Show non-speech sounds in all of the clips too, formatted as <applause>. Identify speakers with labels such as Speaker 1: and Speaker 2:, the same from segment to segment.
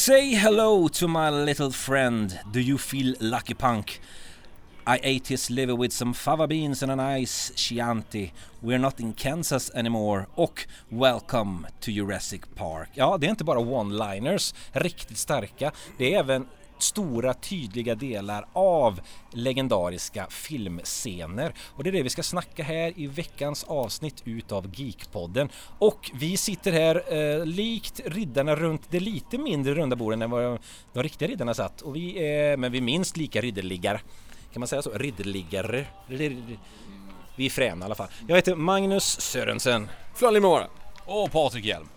Speaker 1: Say hello to my little friend. Do you feel lucky punk? I ate his liver with some fava beans and a nice Chianti. We're not in Kansas anymore. Och Welcome to Jurassic Park. Ja, det är inte bara one-liners, riktigt starka. Det är även stora tydliga delar av legendariska filmscener. Och det är det vi ska snacka här i veckans avsnitt utav Geekpodden. Och vi sitter här eh, likt riddarna runt det lite mindre runda borden än vad de riktiga riddarna satt. Och vi är, men vi är minst lika ridderliggare. Kan man säga så? Ridderliggare? Vi är fräna i alla fall. Jag heter Magnus Sörensen.
Speaker 2: Flanley Mora.
Speaker 3: Och Patrik Hjelm.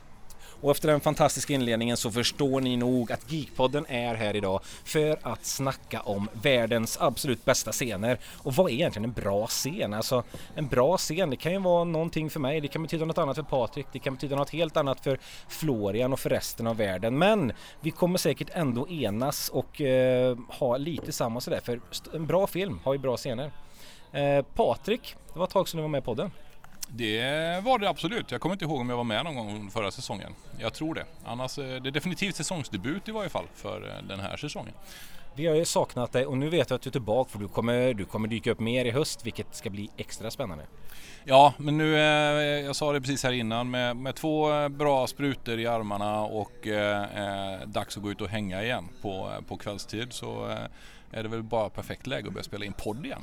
Speaker 1: Och efter den fantastiska inledningen så förstår ni nog att Geekpodden är här idag för att snacka om världens absolut bästa scener. Och vad är egentligen en bra scen? Alltså en bra scen, det kan ju vara någonting för mig, det kan betyda något annat för Patrik, det kan betyda något helt annat för Florian och för resten av världen. Men vi kommer säkert ändå enas och eh, ha lite samma sådär, för en bra film har ju bra scener. Eh, Patrik, det var ett tag sedan du var med i podden.
Speaker 3: Det var det absolut. Jag kommer inte ihåg om jag var med någon gång förra säsongen. Jag tror det. Annars eh, det är definitivt säsongsdebut i varje fall för eh, den här säsongen.
Speaker 1: Vi har ju saknat dig och nu vet jag att du är tillbaka för du kommer, du kommer dyka upp mer i höst vilket ska bli extra spännande.
Speaker 3: Ja, men nu, eh, jag sa det precis här innan, med, med två bra sprutor i armarna och eh, dags att gå ut och hänga igen på, på kvällstid så är det väl bara perfekt läge att börja spela in podd igen.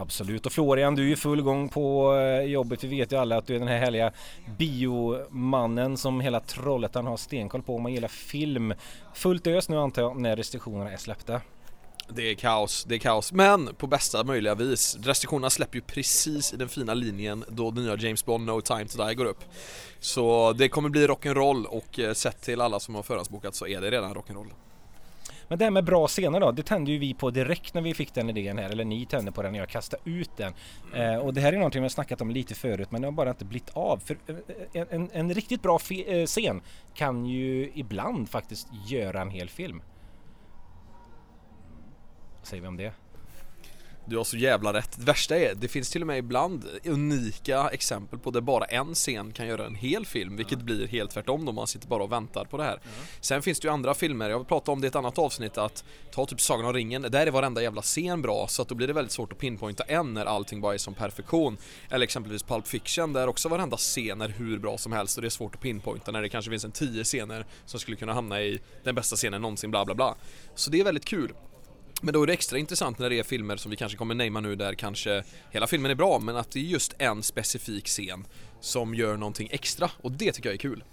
Speaker 1: Absolut och Florian du är ju full gång på eh, jobbet. Vi vet ju alla att du är den här härliga biomannen som hela Trollhättan har stenkoll på om man gillar film. Fullt ös nu antar jag när restriktionerna är släppta.
Speaker 2: Det är kaos, det är kaos. Men på bästa möjliga vis. Restriktionerna släpper ju precis i den fina linjen då den nya James Bond No Time To Die går upp. Så det kommer bli rock'n'roll och eh, sett till alla som har förhandsbokat så är det redan rock'n'roll.
Speaker 1: Men det här med bra scener då, det tände ju vi på direkt när vi fick den idén här, eller ni tände på den när jag kastade ut den. Eh, och det här är någonting vi har snackat om lite förut men det har bara inte blivit av. För en, en, en riktigt bra eh, scen kan ju ibland faktiskt göra en hel film. Vad säger vi om det?
Speaker 2: Du har så jävla rätt. Det värsta är, det finns till och med ibland unika exempel på där bara en scen kan göra en hel film, vilket mm. blir helt tvärtom då man sitter bara och väntar på det här. Mm. Sen finns det ju andra filmer, jag pratade om det i ett annat avsnitt att ta typ Sagan om ringen, där är varenda jävla scen bra så att då blir det väldigt svårt att pinpointa en när allting bara är som perfektion. Eller exempelvis Pulp Fiction där också varenda scen är hur bra som helst och det är svårt att pinpointa när det kanske finns en tio scener som skulle kunna hamna i den bästa scenen någonsin bla bla bla. Så det är väldigt kul. Men då är det extra intressant när det är filmer som vi kanske kommer namea nu där kanske hela filmen är bra men att det är just en specifik scen som gör någonting extra och det tycker jag är kul.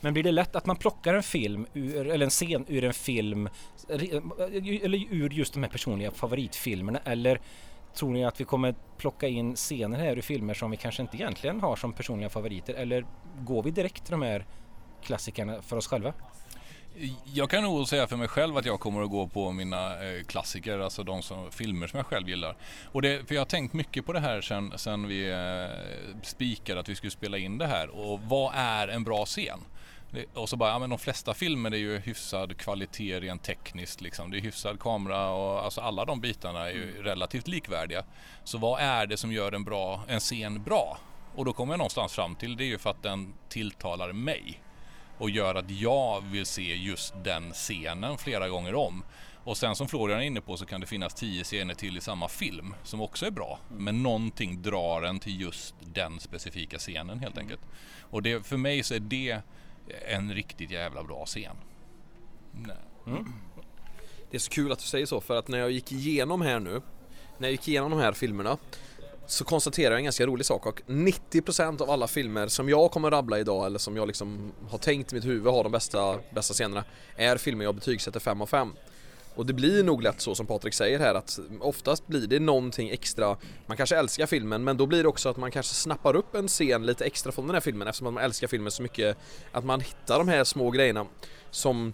Speaker 1: Men blir det lätt att man plockar en film ur, eller en scen ur en film eller ur just de här personliga favoritfilmerna eller tror ni att vi kommer plocka in scener här ur filmer som vi kanske inte egentligen har som personliga favoriter eller går vi direkt till de här klassikerna för oss själva?
Speaker 3: Jag kan nog säga för mig själv att jag kommer att gå på mina eh, klassiker, alltså de som, filmer som jag själv gillar. Och det, för jag har tänkt mycket på det här sen, sen vi eh, spikade att vi skulle spela in det här. Och vad är en bra scen? Och så bara, ja men de flesta filmer är ju hyfsad kvalitet rent tekniskt liksom. Det är hyfsad kamera och alltså alla de bitarna är ju relativt likvärdiga. Så vad är det som gör en bra, en scen bra? Och då kommer jag någonstans fram till, det är ju för att den tilltalar mig och gör att jag vill se just den scenen flera gånger om. Och sen som Florian är inne på så kan det finnas tio scener till i samma film som också är bra. Men någonting drar en till just den specifika scenen helt enkelt. Och det, för mig så är det en riktigt jävla bra scen.
Speaker 2: Mm. Det är så kul att du säger så för att när jag gick igenom här nu När jag gick igenom de här filmerna så konstaterar jag en ganska rolig sak och 90% av alla filmer som jag kommer rabbla idag eller som jag liksom har tänkt i mitt huvud har de bästa, bästa scenerna är filmer jag betygsätter 5 av 5. Och det blir nog lätt så som Patrik säger här att oftast blir det någonting extra Man kanske älskar filmen men då blir det också att man kanske snappar upp en scen lite extra från den här filmen eftersom man älskar filmen så mycket Att man hittar de här små grejerna som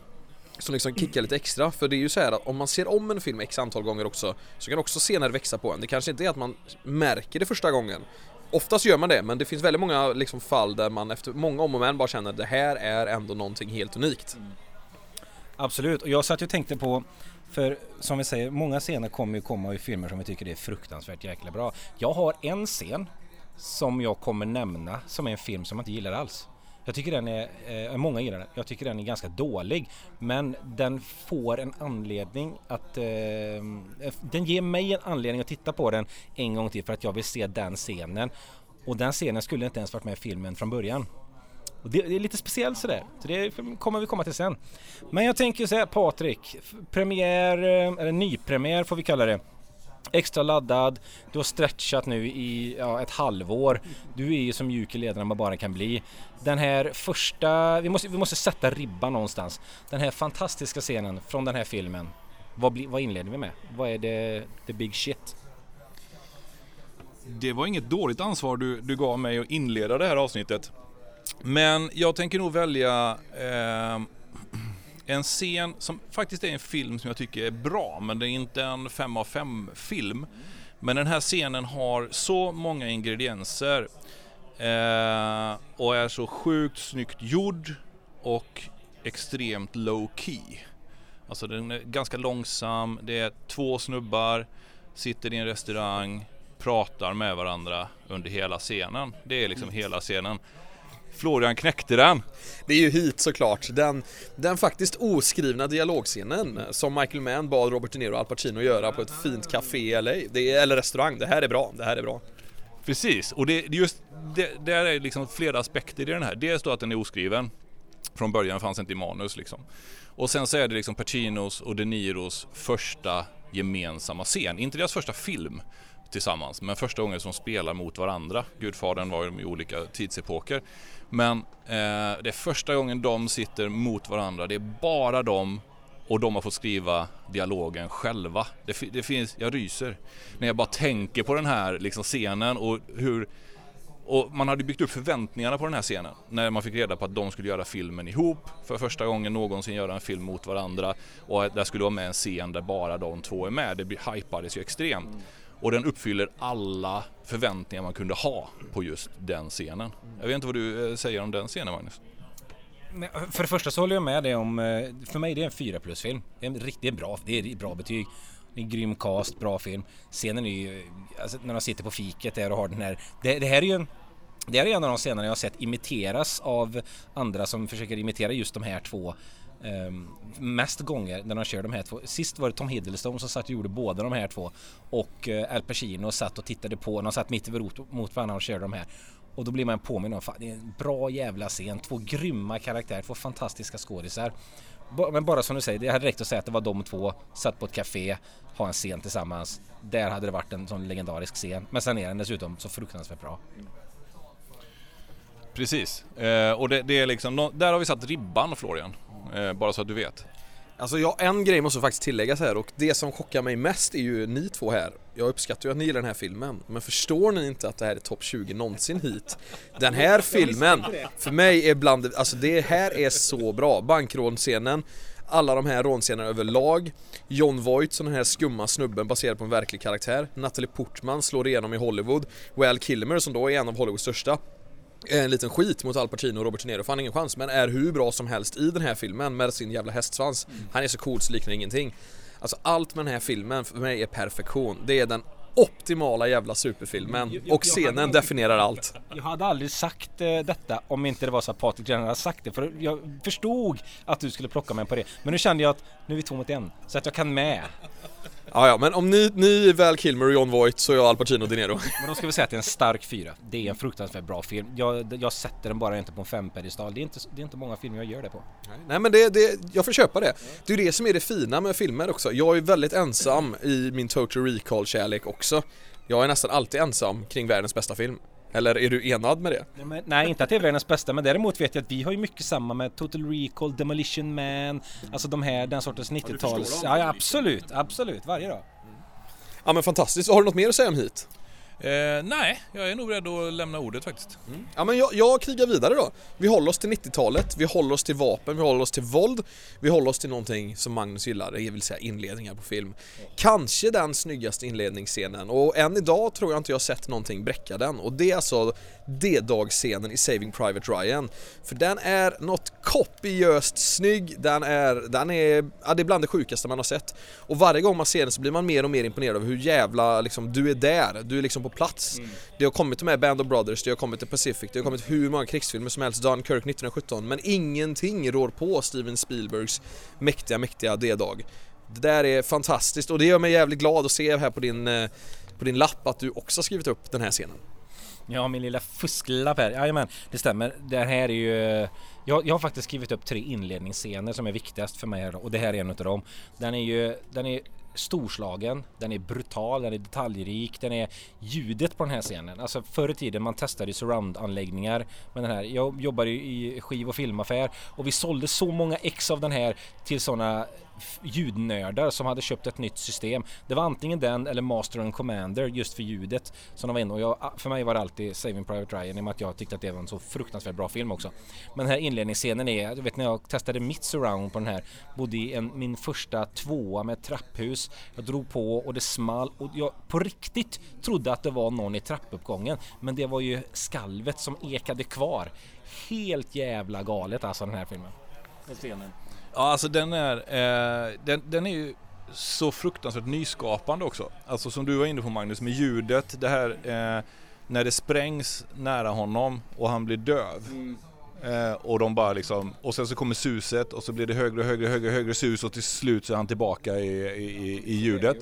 Speaker 2: som liksom kickar lite extra, för det är ju så här att om man ser om en film x antal gånger också så kan också senare växa på en. Det kanske inte är att man märker det första gången. Oftast gör man det, men det finns väldigt många liksom fall där man efter många om och men bara känner att det här är ändå någonting helt unikt. Mm.
Speaker 1: Absolut, och jag satt ju och tänkte på för som vi säger, många scener kommer ju komma i filmer som vi tycker är fruktansvärt jäkla bra. Jag har en scen som jag kommer nämna som är en film som jag inte gillar alls. Jag tycker den är, eh, många gillar den, jag tycker den är ganska dålig. Men den får en anledning att, eh, den ger mig en anledning att titta på den en gång till för att jag vill se den scenen. Och den scenen skulle inte ens varit med i filmen från början. Och det, det är lite speciellt sådär, så det kommer vi komma till sen. Men jag tänker så här Patrik, premiär, eh, eller nypremiär får vi kalla det extra laddad, du har stretchat nu i ja, ett halvår. Du är ju så mjuk i lederna man bara kan bli. Den här första, vi måste, vi måste sätta ribban någonstans. Den här fantastiska scenen från den här filmen. Vad, bli, vad inleder vi med? Vad är det, the big shit?
Speaker 3: Det var inget dåligt ansvar du, du gav mig att inleda det här avsnittet. Men jag tänker nog välja eh, en scen som faktiskt är en film som jag tycker är bra, men det är inte en 5 av 5 film. Men den här scenen har så många ingredienser eh, och är så sjukt snyggt gjord och extremt low key. Alltså den är ganska långsam, det är två snubbar, sitter i en restaurang, pratar med varandra under hela scenen. Det är liksom hela scenen. Florian knäckte den.
Speaker 2: Det är ju hit såklart. Den, den faktiskt oskrivna dialogscenen som Michael Mann bad Robert De Niro och Al Pacino göra på ett fint café i LA. Det är, eller restaurang. Det här är bra. Det här är bra.
Speaker 3: Precis, och det, just det, det är liksom flera aspekter i den här. Dels då att den är oskriven. Från början fanns inte i manus liksom. Och sen så är det liksom Pacinos och De Niros första gemensamma scen. Inte deras första film tillsammans, men första gången som spelar mot varandra. Gudfadern var ju i olika tidsepoker. Men eh, det är första gången de sitter mot varandra. Det är bara de och de har fått skriva dialogen själva. Det, det, finns, jag ryser när jag bara tänker på den här liksom, scenen och hur och man hade byggt upp förväntningarna på den här scenen när man fick reda på att de skulle göra filmen ihop för första gången någonsin göra en film mot varandra och att det skulle vara med en scen där bara de två är med. Det hypades ju extremt. Och den uppfyller alla förväntningar man kunde ha på just den scenen. Jag vet inte vad du eh, säger om den scenen Magnus?
Speaker 1: Eh, för det första så håller jag med dig om, eh, för mig det är en 4 plus film. Det är en riktigt bra, det är bra betyg. Det är en grym cast, bra film. Scenen är ju, alltså när de sitter på fiket där och har den här, det, det här är ju en det är en av de scenerna jag har sett imiteras av andra som försöker imitera just de här två Um, mest gånger när de kör de här två. Sist var det Tom Hiddleston som satt och gjorde båda de här två och uh, Al Pacino satt och tittade på. De satt mitt mot varandra och körde de här. Och då blir man påminn om, att det är en bra jävla scen. Två grymma karaktärer, två fantastiska skådisar. Men bara som du säger, det hade räckt att säga att det var de två, satt på ett café, ha en scen tillsammans. Där hade det varit en sån legendarisk scen. Men sen är den dessutom så fruktansvärt bra.
Speaker 3: Precis, eh, och det, det, är liksom, där har vi satt ribban Florian. Eh, bara så att du vet.
Speaker 2: Alltså ja, en grej måste faktiskt tilläggas här och det som chockar mig mest är ju ni två här. Jag uppskattar ju att ni gillar den här filmen, men förstår ni inte att det här är topp 20 någonsin hit? Den här filmen, för mig är bland alltså det här är så bra. Bankrånscenen, alla de här rånscenerna överlag John Voight som den här skumma snubben baserad på en verklig karaktär Natalie Portman slår igenom i Hollywood Well Kilmer som då är en av Hollywoods största en liten skit mot Al Pacino och Robert De Niro, fan ingen chans, men är hur bra som helst i den här filmen med sin jävla hästsvans. Mm. Han är så cool så liknar ingenting. Alltså allt med den här filmen för mig är perfektion. Det är den optimala jävla superfilmen jag, jag, och scenen jag, definierar allt.
Speaker 1: Jag hade aldrig sagt eh, detta om inte det var så att Patrik redan hade sagt det för jag förstod att du skulle plocka mig på det. Men nu kände jag att nu är vi två mot en så att jag kan med.
Speaker 2: Ja, ja, men om ni, ni är Val Kilmer och John Voight så är jag Al Pacino och De Niro.
Speaker 1: Men då ska vi säga att det är en stark fyra. Det är en fruktansvärt bra film. Jag, jag sätter den bara inte på en fempedestal. Det är inte, det är inte många filmer jag gör det på.
Speaker 2: Nej, men det, det, jag får köpa det. Det är det som är det fina med filmer också. Jag är väldigt ensam i min Total Recall-kärlek också. Jag är nästan alltid ensam kring världens bästa film. Eller är du enad med det?
Speaker 1: Nej, men, nej, inte att det är världens bästa, men däremot vet jag att vi har ju mycket samma med Total Recall, Demolition Man, alltså de här, den sortens 90-tals... Ja, ja, absolut, absolut, varje dag.
Speaker 2: Ja men fantastiskt, har du något mer att säga om hit?
Speaker 3: Eh, nej, jag är nog beredd att lämna ordet faktiskt.
Speaker 2: Mm. Ja men jag, jag krigar vidare då. Vi håller oss till 90-talet, vi håller oss till vapen, vi håller oss till våld, vi håller oss till någonting som Magnus gillar, det vill säga inledningar på film. Kanske den snyggaste inledningsscenen och än idag tror jag inte jag sett någonting bräcka den och det är alltså D-dagsscenen i Saving Private Ryan. För den är något kopiöst snygg, den är, den är, ja det är bland det sjukaste man har sett. Och varje gång man ser den så blir man mer och mer imponerad av hur jävla liksom, du är där, du är liksom på plats. Det har kommit med Band of Brothers, det har kommit till Pacific, det har kommit hur många krigsfilmer som helst, Dunkirk 1917, men ingenting rår på Steven Spielbergs mäktiga, mäktiga D-dag. Det där är fantastiskt och det gör mig jävligt glad att se här på din, eh, på din lapp att du också har skrivit upp den här scenen.
Speaker 1: Ja, min lilla fusklapp här. Jajamän, det stämmer. Det här är ju... Jag, jag har faktiskt skrivit upp tre inledningsscener som är viktigast för mig här och det här är en av dem. Den är ju... Den är storslagen, den är brutal, den är detaljrik, den är ljudet på den här scenen. Alltså förr i tiden man testade surround-anläggningar med den här. Jag jobbade i skiv och filmaffär och vi sålde så många ex av den här till sådana ljudnördar som hade köpt ett nytt system. Det var antingen den eller Master and Commander just för ljudet som de var inne och jag, för mig var det alltid Saving Private Ryan i och med att jag tyckte att det var en så fruktansvärt bra film också. Men den här inledningsscenen är, du vet när jag testade mitt surround på den här, bodde i en, min första tvåa med trapphus. Jag drog på och det small och jag på riktigt trodde att det var någon i trappuppgången men det var ju skalvet som ekade kvar. Helt jävla galet alltså den här filmen. Scenen.
Speaker 3: Ja, alltså den är, eh, den, den är ju så fruktansvärt nyskapande också. Alltså som du var inne på Magnus, med ljudet, det här eh, när det sprängs nära honom och han blir döv. Mm. Eh, och de bara liksom, och sen så kommer suset och så blir det högre, högre, högre, högre sus och till slut så är han tillbaka i, i, i ljudet.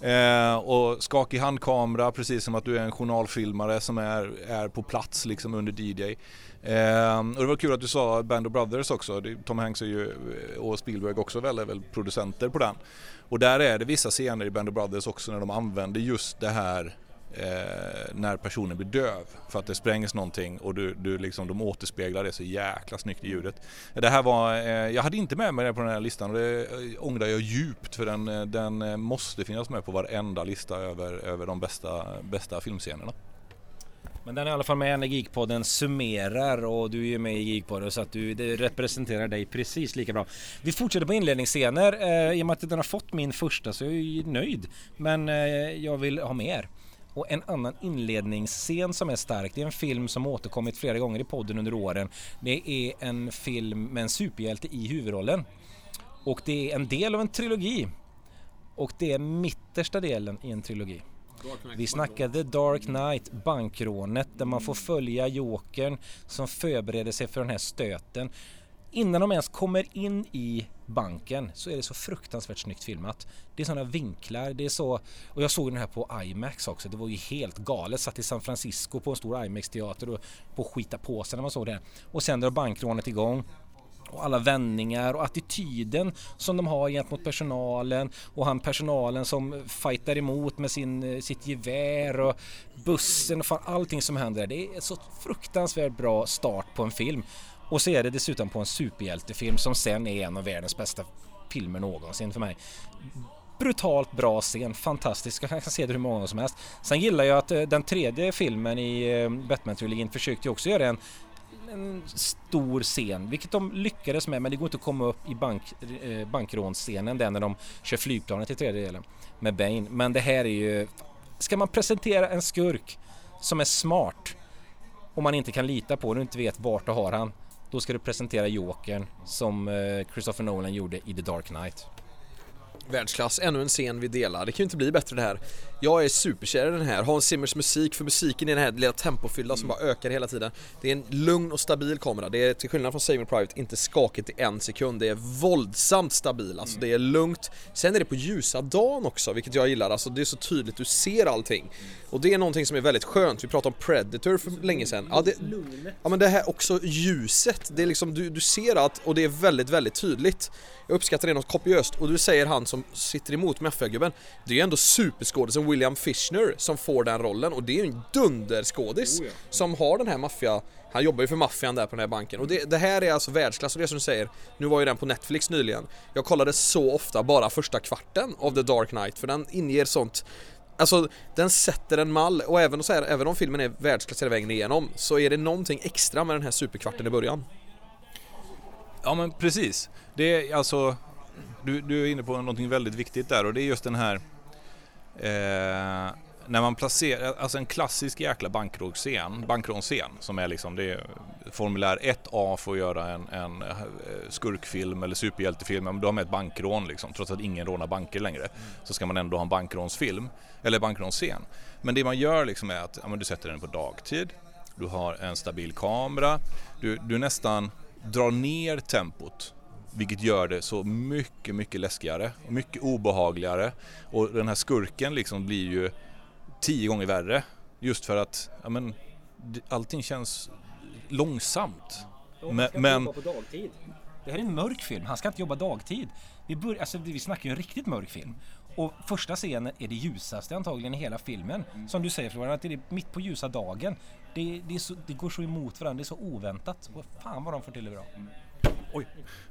Speaker 3: Eh, och skakig handkamera, precis som att du är en journalfilmare som är, är på plats liksom under DJ. Eh, och det var kul att du sa Band of Brothers också. Tom Hanks är ju, eh, och Spielberg också väl, är väl producenter på den. Och där är det vissa scener i Band of Brothers också när de använder just det här eh, när personen blir döv för att det sprängs någonting och du, du liksom, de återspeglar det så jäkla snyggt i ljudet. Det här var, eh, jag hade inte med mig det på den här listan och det eh, ångrar jag djupt för den, eh, den måste finnas med på varenda lista över, över de bästa, bästa filmscenerna.
Speaker 1: Men den är i alla fall med när Geekpodden summerar och du är ju med i Geekpodden så att du, det representerar dig precis lika bra. Vi fortsätter på inledningsscener. Eh, I och med att den har fått min första så är jag ju nöjd. Men eh, jag vill ha mer. Och en annan inledningsscen som är stark, det är en film som återkommit flera gånger i podden under åren. Det är en film med en superhjälte i huvudrollen. Och det är en del av en trilogi. Och det är mittersta delen i en trilogi. Vi snackade Dark Knight, bankrånet där man får följa Jokern som förbereder sig för den här stöten. Innan de ens kommer in i banken så är det så fruktansvärt snyggt filmat. Det är sådana vinklar, det är så... Och jag såg den här på IMAX också, det var ju helt galet. Satt i San Francisco på en stor IMAX-teater och på skita på sig när man såg det. Och sen drar bankrånet igång och alla vändningar och attityden som de har gentemot personalen och han personalen som fightar emot med sin, sitt gevär och bussen och fan allting som händer. Det är så fruktansvärt bra start på en film. Och så är det dessutom på en superhjältefilm som sen är en av världens bästa filmer någonsin för mig. Brutalt bra scen, fantastisk. Jag kan se det hur många gånger som helst. Sen gillar jag att eh, den tredje filmen i eh, Batman-trilogin försökte också göra en en stor scen, vilket de lyckades med men det går inte att komma upp i bank, eh, bankrånscenen där när de kör flygplanet i tredje delen med Bane. Men det här är ju... Ska man presentera en skurk som är smart och man inte kan lita på och inte vet vart du har han då ska du presentera Jokern som eh, Christopher Nolan gjorde i The Dark Knight.
Speaker 2: Världsklass, ännu en scen vi delar. Det kan ju inte bli bättre det här. Jag är superkär i den här. Hans Zimmers musik, för musiken i den här lilla tempofyllda mm. som bara ökar hela tiden. Det är en lugn och stabil kamera. Det är till skillnad från Saving Private inte skakigt i en sekund. Det är våldsamt stabil, alltså mm. det är lugnt. Sen är det på ljusa dagen också, vilket jag gillar. Alltså det är så tydligt, du ser allting. Och det är någonting som är väldigt skönt. Vi pratade om Predator för länge sedan. Ja, det, ja men det här också ljuset. Det är liksom, du, du ser att, och det är väldigt, väldigt tydligt. Jag uppskattar det något kopiöst och du säger han som sitter emot maffiagubben Det är ju ändå superskådisen William Fischner som får den rollen och det är ju en dunderskådis oh ja. som har den här maffia han jobbar ju för maffian där på den här banken och det, det, här är alltså världsklass och det är som du säger Nu var ju den på Netflix nyligen Jag kollade så ofta bara första kvarten av The Dark Knight för den inger sånt Alltså den sätter en mall och även, så här, även om filmen är världsklass hela vägen igenom så är det någonting extra med den här superkvarten i början
Speaker 3: Ja men precis. Det är alltså, du, du är inne på någonting väldigt viktigt där och det är just den här eh, när man placerar, alltså en klassisk jäkla bankrånscen, bankrånscen som är liksom, det är formulär 1A för att göra en, en eh, skurkfilm eller superhjältefilm, men då har man ett bankrån liksom, trots att ingen rånar banker längre. Så ska man ändå ha en bankrånsfilm, eller bankrånscen. Men det man gör liksom är att ja, du sätter den på dagtid, du har en stabil kamera, du, du nästan drar ner tempot vilket gör det så mycket, mycket läskigare och mycket obehagligare. Och den här skurken liksom blir ju tio gånger värre. Just för att ja, men, allting känns långsamt.
Speaker 1: Men, men... på dagtid. Det här är en mörk film, han ska inte jobba dagtid. Vi, bör, alltså, vi snackar ju en riktigt mörk film. Och första scenen är det ljusaste antagligen i hela filmen. Mm. Som du säger Florian, att det är mitt på ljusa dagen. Det, det, så, det, går så emot varandra, det är så oväntat. Och fan vad de får till det bra. Mm.
Speaker 3: Oj.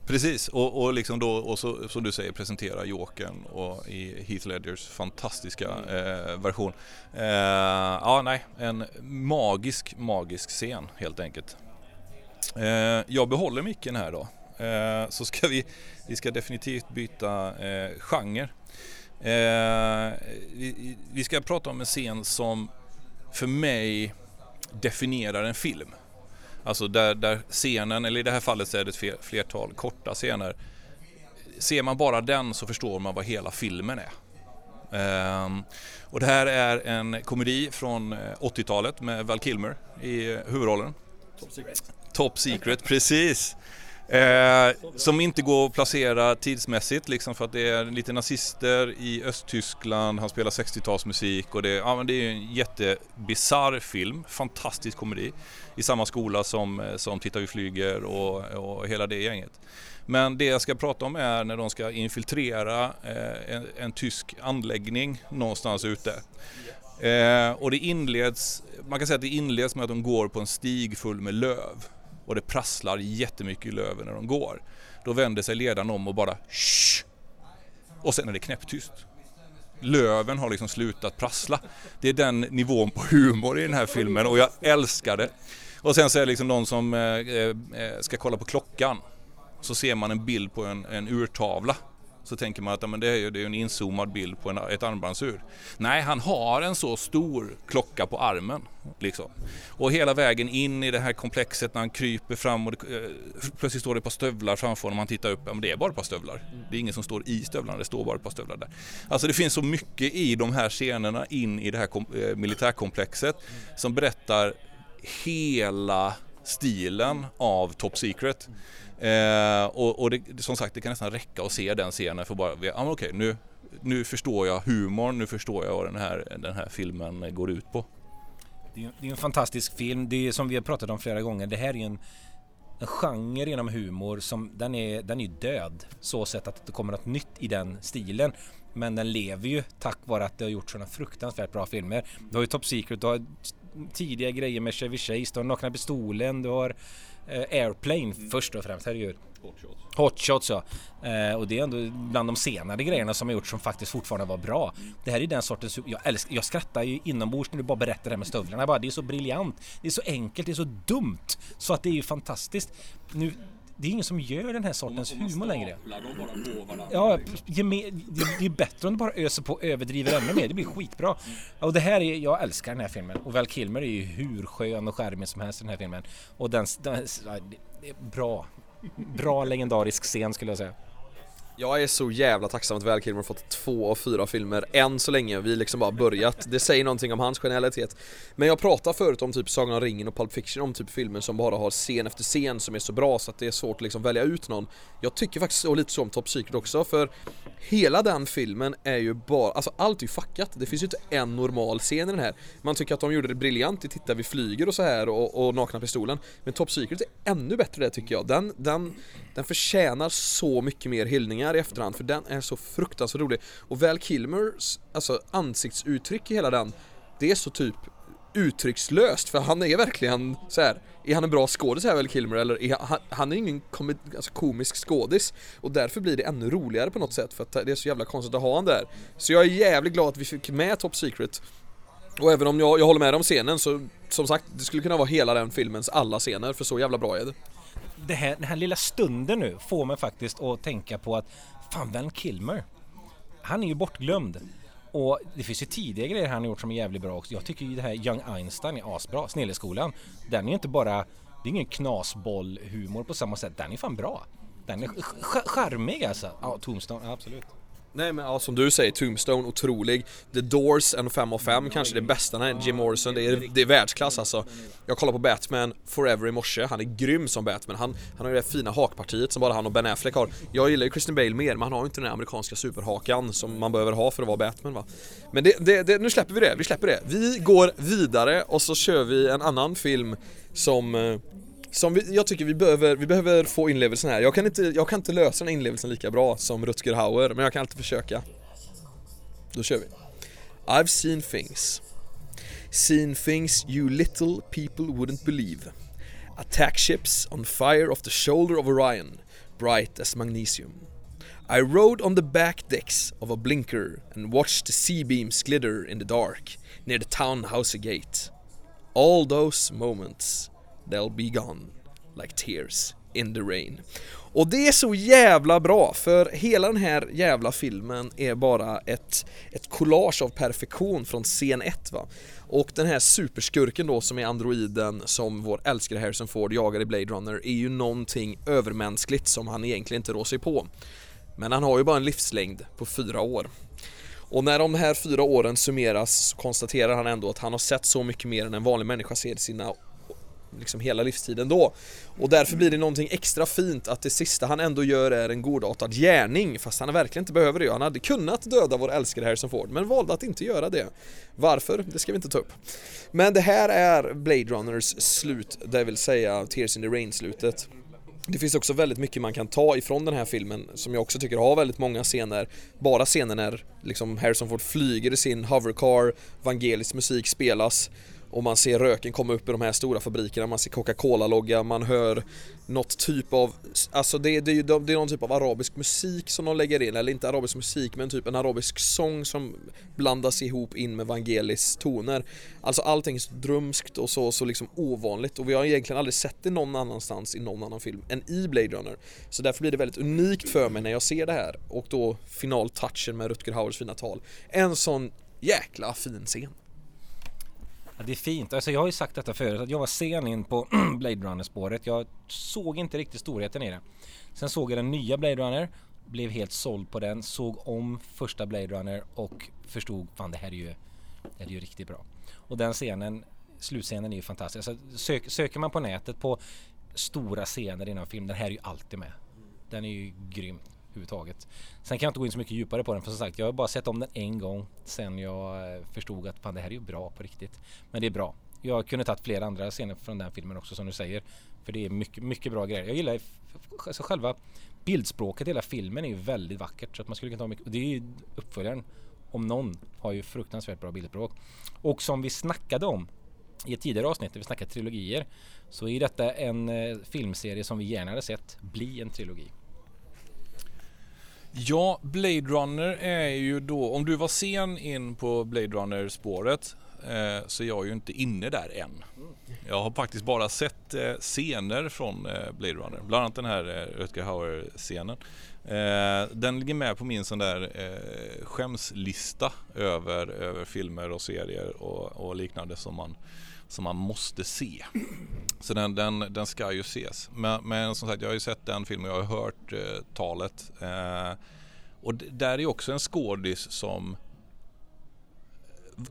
Speaker 3: Precis, och, och, liksom då, och så, som du säger presentera Jokern och i Heath Ledgers fantastiska eh, version. Eh, ja, nej, en magisk, magisk scen helt enkelt. Eh, jag behåller micken här då. Eh, så ska vi, vi ska definitivt byta eh, genre. Eh, vi, vi ska prata om en scen som för mig definierar en film. Alltså där, där scenen, eller i det här fallet så är det ett flertal korta scener. Ser man bara den så förstår man vad hela filmen är. Um, och det här är en komedi från 80-talet eh, med Val Kilmer i huvudrollen.
Speaker 2: Top Secret.
Speaker 3: Top Secret, precis. Eh, som inte går att placera tidsmässigt liksom för att det är lite nazister i Östtyskland, han spelar 60-talsmusik och det, ja, men det är en jättebisarr film, fantastisk komedi. I samma skola som, eh, som Titta vi flyger och, och hela det gänget. Men det jag ska prata om är när de ska infiltrera eh, en, en, tysk anläggning någonstans ute. Eh, och det inleds, man kan säga att det inleds med att de går på en stig full med löv och det prasslar jättemycket i löven när de går. Då vänder sig ledaren om och bara Shh! Och sen är det knäpptyst. Löven har liksom slutat prassla. Det är den nivån på humor i den här filmen och jag älskar det. Och sen så är det liksom någon som eh, eh, ska kolla på klockan. Så ser man en bild på en, en urtavla så tänker man att ja, men det är ju det är en inzoomad bild på en, ett armbandsur. Nej, han har en så stor klocka på armen. Liksom. Och hela vägen in i det här komplexet när han kryper fram och det, eh, plötsligt står det ett par stövlar framför honom. Han tittar upp, ja, men det är bara ett par stövlar. Det är ingen som står i stövlarna, det står bara ett par stövlar där. Alltså det finns så mycket i de här scenerna in i det här kom, eh, militärkomplexet som berättar hela stilen av Top Secret. Eh, och, och det, som sagt, det kan nästan räcka att se den scenen för bara, ja men okej, nu, nu förstår jag humorn, nu förstår jag vad den här, den här filmen går ut på.
Speaker 1: Det är, det är en fantastisk film, det är som vi har pratat om flera gånger, det här är en, en genre inom humor som, den är, den är död så sett att det kommer något nytt i den stilen. Men den lever ju tack vare att det har gjort sådana fruktansvärt bra filmer. Du har ju Top Secret, du har tidiga grejer med Chevy Chase, du har Nakna Pistolen, du har eh, Airplane mm. först och främst, herregud.
Speaker 2: Hotshots.
Speaker 1: Hotshots ja. Eh, och det är ändå bland de senare grejerna som har gjort som faktiskt fortfarande var bra. Det här är den sortens, jag älskar, jag skrattar ju inombords när du bara berättar det här med stövlarna. Bara, det är så briljant, det är så enkelt, det är så dumt. Så att det är ju fantastiskt. Nu, det är ingen som gör den här sortens humor längre. Ja, det är bättre om du bara öser på och överdriver ännu mer. Det blir skitbra. Och det här är, jag älskar den här filmen. Och Val Kilmer är ju hur skön och charmig som helst i den här filmen. Och den, den bra. Bra legendarisk scen skulle jag säga.
Speaker 2: Jag är så jävla tacksam att Val Kilmer fått två av fyra filmer än så länge, vi liksom bara börjat. Det säger någonting om hans genialitet. Men jag pratade förut om typ Sagan om ringen och Pulp Fiction, om typ filmer som bara har scen efter scen som är så bra så att det är svårt att liksom välja ut någon. Jag tycker faktiskt och lite så om Top Secret också, för hela den filmen är ju bara, alltså allt är ju fuckat. Det finns ju inte en normal scen i den här. Man tycker att de gjorde det briljant i Titta vi flyger och så här och, och Nakna Pistolen. Men Top Secret är ännu bättre det tycker jag. Den, den, den förtjänar så mycket mer hyllningar i efterhand för den är så fruktansvärt rolig. Och Val Kilmers alltså ansiktsuttryck i hela den, det är så typ uttryckslöst för han är verkligen så här. Är han en bra skådis här väl Kilmer eller är han, han är ingen kom, alltså komisk skådis och därför blir det ännu roligare på något sätt för att det är så jävla konstigt att ha han där. Så jag är jävligt glad att vi fick med Top Secret och även om jag, jag håller med om scenen så som sagt, det skulle kunna vara hela den filmens alla scener för så jävla bra är det
Speaker 1: det här, den här lilla stunden nu får mig faktiskt att tänka på att fan Van Kilmer, han är ju bortglömd. Och det finns ju tidigare grejer han har gjort som är jävligt bra också. Jag tycker ju det här Young Einstein är asbra. Snilleskolan. Den är ju inte bara, det är ingen knasboll-humor på samma sätt. Den är fan bra. Den är charmig alltså. Ja, Tombstone, absolut.
Speaker 2: Nej men ja, som du säger, Tombstone, otrolig. The Doors, en 5 av 5, kanske det bästa när Jim Morrison, det är, det är världsklass alltså. Jag kollar på Batman Forever i morse, han är grym som Batman. Han, han har ju det fina hakpartiet som bara han och Ben Affleck har. Jag gillar ju Christian Bale mer, men han har ju inte den här amerikanska superhakan som man behöver ha för att vara Batman va. Men det, det, det, nu släpper vi det, vi släpper det. Vi går vidare och så kör vi en annan film som eh, som vi, jag tycker vi behöver, vi behöver få inlevelsen här. Jag kan, inte, jag kan inte lösa den här inlevelsen lika bra som Rutger Hauer, men jag kan alltid försöka. Då kör vi. I've seen things. Seen things you little people wouldn't believe. Attack ships on fire off the shoulder of Orion, bright as magnesium. I rode on the back decks of a blinker and watched the sea beams glitter in the dark near the townhouse gate. All those moments They'll be gone like tears in the rain. Och det är så jävla bra för hela den här jävla filmen är bara ett, ett collage av perfektion från scen 1 va. Och den här superskurken då som är androiden som vår älskade Harrison Ford jagar i Blade Runner är ju någonting övermänskligt som han egentligen inte rår sig på. Men han har ju bara en livslängd på fyra år. Och när de här fyra åren summeras så konstaterar han ändå att han har sett så mycket mer än en vanlig människa ser i sina liksom hela livstiden då. Och därför blir det någonting extra fint att det sista han ändå gör är en godartad gärning fast han verkligen inte behöver det. Han hade kunnat döda vår älskade Harrison Ford men valde att inte göra det. Varför? Det ska vi inte ta upp. Men det här är Blade Runners slut, det vill säga Tears in the Rain-slutet. Det finns också väldigt mycket man kan ta ifrån den här filmen som jag också tycker har väldigt många scener Bara scener när liksom Harrison Ford flyger i sin hovercar, Vangelis musik spelas och man ser röken komma upp i de här stora fabrikerna, man ser Coca-Cola-logga, man hör något typ av, alltså det, det, är ju- det är någon typ av arabisk musik som de lägger in, eller inte arabisk musik men typ en arabisk sång som blandas ihop in med Vangelis toner. Alltså allting är så drömskt och så, så liksom ovanligt och vi har egentligen aldrig sett det någon annanstans i någon annan film än i Blade Runner. Så därför blir det väldigt unikt för mig när jag ser det här och då finaltouchen med Rutger Hauers fina tal. En sån jäkla fin scen.
Speaker 1: Ja, det är fint. Alltså jag har ju sagt detta förut att jag var sen in på <clears throat> Blade Runner-spåret. Jag såg inte riktigt storheten i det. Sen såg jag den nya Blade Runner, blev helt såld på den, såg om första Blade Runner och förstod fan det här är ju, det här är ju riktigt bra. Och den scenen, slutscenen är ju fantastisk. Alltså, sök, söker man på nätet på stora scener inom film, den här är ju alltid med. Den är ju grym överhuvudtaget. Sen kan jag inte gå in så mycket djupare på den för som sagt jag har bara sett om den en gång sen jag eh, förstod att fan det här är ju bra på riktigt. Men det är bra. Jag kunde tagit flera andra scener från den filmen också som du säger. För det är mycket, mycket bra grejer. Jag gillar alltså själva bildspråket i hela filmen är ju väldigt vackert. Så att man skulle kunna ta mycket. och Det är ju uppföljaren om någon har ju fruktansvärt bra bildspråk. Och som vi snackade om i ett tidigare avsnitt där vi snackade trilogier så är detta en eh, filmserie som vi gärna hade sett bli en trilogi.
Speaker 3: Ja, Blade Runner är ju då, om du var sen in på Blade Runner-spåret eh, så är jag ju inte inne där än. Jag har faktiskt bara sett eh, scener från eh, Blade Runner, bland annat den här eh, Rutger Hauer-scenen. Eh, den ligger med på min sån där eh, skämslista över, över filmer och serier och, och liknande som man, som man måste se. Så den, den, den ska ju ses. Men, men som sagt, jag har ju sett den filmen jag har hört eh, talet. Eh, och d- där är också en skådis som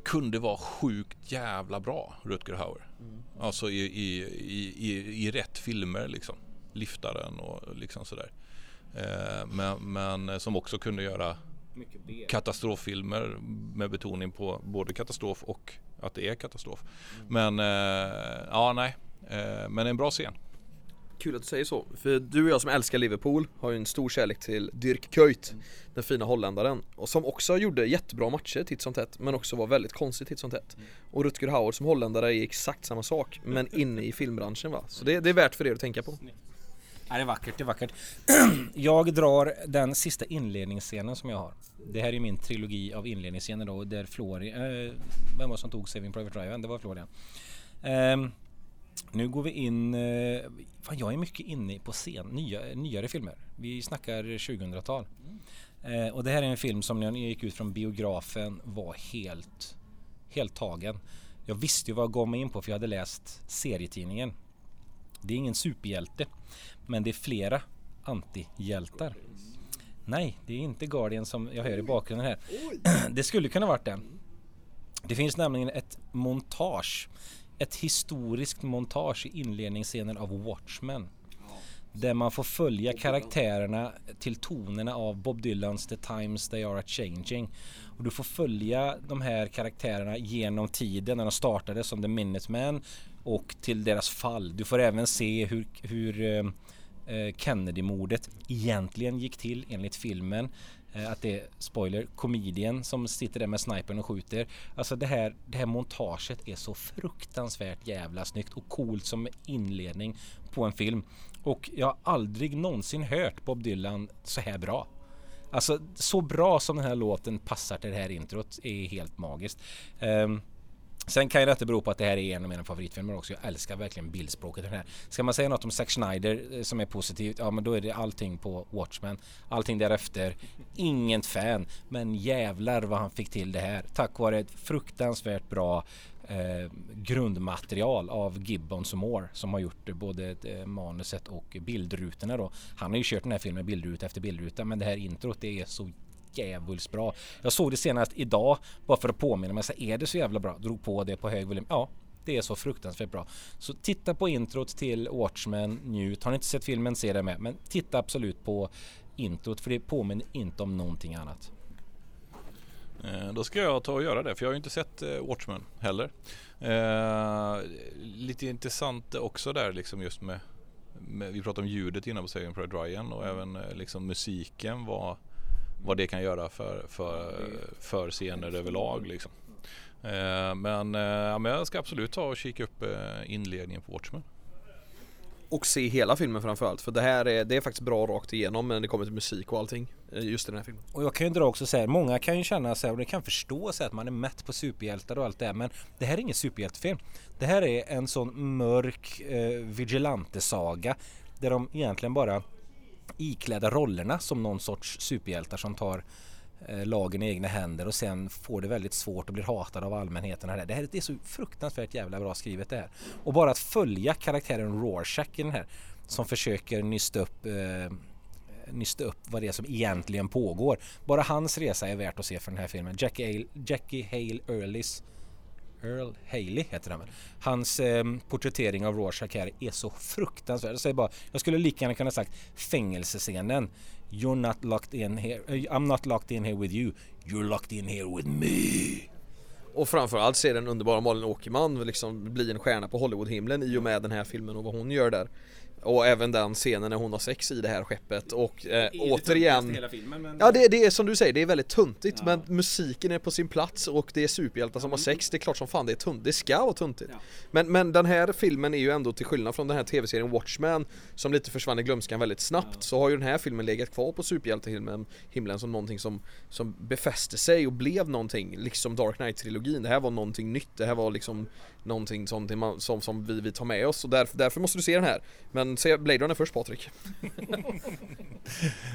Speaker 3: kunde vara sjukt jävla bra, Rutger Hauer. Alltså i, i, i, i, i rätt filmer liksom. Liftaren och liksom sådär. Eh, men, men som också kunde göra katastroffilmer med betoning på både katastrof och att det är katastrof. Men eh, ja, nej. Eh, men en bra scen.
Speaker 2: Kul att du säger så, för du och jag som älskar Liverpool har ju en stor kärlek till Dirk Kuyt Den fina holländaren och som också gjorde jättebra matcher titt som tätt men också var väldigt konstig titt som tätt Och Rutger Hauer som holländare är exakt samma sak men <laughs> inne i filmbranschen va Så det, det är värt för er att tänka på
Speaker 1: Ja, det är vackert, det är vackert. <clears throat> jag drar den sista inledningsscenen som jag har. Det här är min trilogi av inledningsscener då där Florian, eh, vem var det som tog Saving Private Ryan? Det var Florian. Eh, nu går vi in, eh, fan jag är mycket inne på scen, nya, nyare filmer. Vi snackar 2000-tal. Eh, och det här är en film som när jag gick ut från biografen var helt, helt tagen. Jag visste ju vad jag gav mig in på för jag hade läst serietidningen. Det är ingen superhjälte, men det är flera antihjältar. Nej, det är inte Guardian som jag hör i bakgrunden här. <clears throat> Det skulle kunna varit den. Det finns nämligen ett montage. Ett historiskt montage i inledningsscenen av Watchmen. Där man får följa karaktärerna till tonerna av Bob Dylans The Times They Are A Changing. Och du får följa de här karaktärerna genom tiden när de startade som The Minutemen och till deras fall. Du får även se hur, hur eh, Eh, Kennedy-mordet egentligen gick till enligt filmen. Eh, att det är, spoiler, komedien som sitter där med snipern och skjuter. Alltså det här, det här montaget är så fruktansvärt jävla snyggt och coolt som inledning på en film. Och jag har aldrig någonsin hört Bob Dylan så här bra. Alltså så bra som den här låten passar till det här introt är helt magiskt. Um, Sen kan ju detta bero på att det här är en av mina favoritfilmer också. Jag älskar verkligen bildspråket i den här. Ska man säga något om Zack Snyder eh, som är positivt, ja men då är det allting på Watchmen. Allting därefter. Inget fan, men jävlar vad han fick till det här. Tack vare ett fruktansvärt bra eh, grundmaterial av Gibbons och Moore som har gjort eh, både eh, manuset och bildrutorna då. Han har ju kört den här filmen bildruta efter bildruta men det här introt det är så djävulskt bra. Jag såg det senast idag bara för att påminna mig. Så är det så jävla bra? Drog på det på hög volym. Ja, det är så fruktansvärt bra. Så titta på introt till Watchmen, njut. Har ni inte sett filmen, se det med. Men titta absolut på introt för det påminner inte om någonting annat.
Speaker 3: Eh, då ska jag ta och göra det för jag har ju inte sett eh, Watchmen heller. Eh, lite intressant också där liksom just med, med vi pratade om ljudet innan på Saving Pride Ryan och även eh, liksom musiken var vad det kan göra för, för, för scener överlag. Liksom. Eh, men, eh, ja, men jag ska absolut ta och kika upp eh, inledningen på Watchmen.
Speaker 2: Och se hela filmen framförallt för det här är, det är faktiskt bra rakt igenom när det kommer till musik och allting Just i den här filmen
Speaker 1: Och jag kan ju dra också så här, många kan ju känna så här, och det kan förstå så här, att man är mätt på superhjältar och allt det här Men det här är ingen superhjältefilm Det här är en sån mörk eh, vigilante-saga Där de egentligen bara iklädda rollerna som någon sorts superhjältar som tar eh, lagen i egna händer och sen får det väldigt svårt och blir hatad av allmänheten. Det här det är så fruktansvärt jävla bra skrivet det här. Och bara att följa karaktären Rorschach i den här som försöker nysta upp eh, nysta upp vad det är som egentligen pågår. Bara hans resa är värt att se för den här filmen. Jackie Hale, Jackie Hale Earlys Earl Haley heter han väl. Hans eh, porträttering av Rorschach här är så fruktansvärd. Jag säger bara, jag skulle lika gärna kunna sagt fängelsescenen. You're not locked in here, eh, I'm not locked in here with you. You're locked in here with me.
Speaker 2: Och framförallt ser den underbara Malin Åkerman liksom bli en stjärna på Hollywoodhimlen i och med den här filmen och vad hon gör där. Och även den scenen när hon har sex i det här skeppet och eh, återigen filmen, men... Ja det, det, är som du säger, det är väldigt tuntigt ja. men musiken är på sin plats och det är superhjältar som har sex, det är klart som fan det är tunt, det ska vara tuntigt. Ja. Men, men den här filmen är ju ändå till skillnad från den här tv-serien Watchmen som lite försvann i glömskan väldigt snabbt ja. så har ju den här filmen legat kvar på superhjältehimlen himlen som någonting som, som befäste sig och blev någonting, liksom Dark Knight-trilogin. Det här var någonting nytt, det här var liksom någonting som, som, som vi, vi tar med oss och därför, därför måste du se den här. Men se Blade Runner först Patrik. <laughs>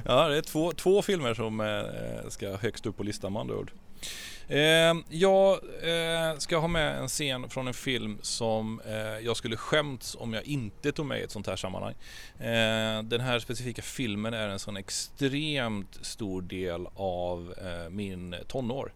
Speaker 3: ja, det är två, två filmer som eh, ska högst upp på listan med andra ord. Eh, jag eh, ska ha med en scen från en film som eh, jag skulle skämts om jag inte tog med i ett sånt här sammanhang. Eh, den här specifika filmen är en sån extremt stor del av eh, min tonår.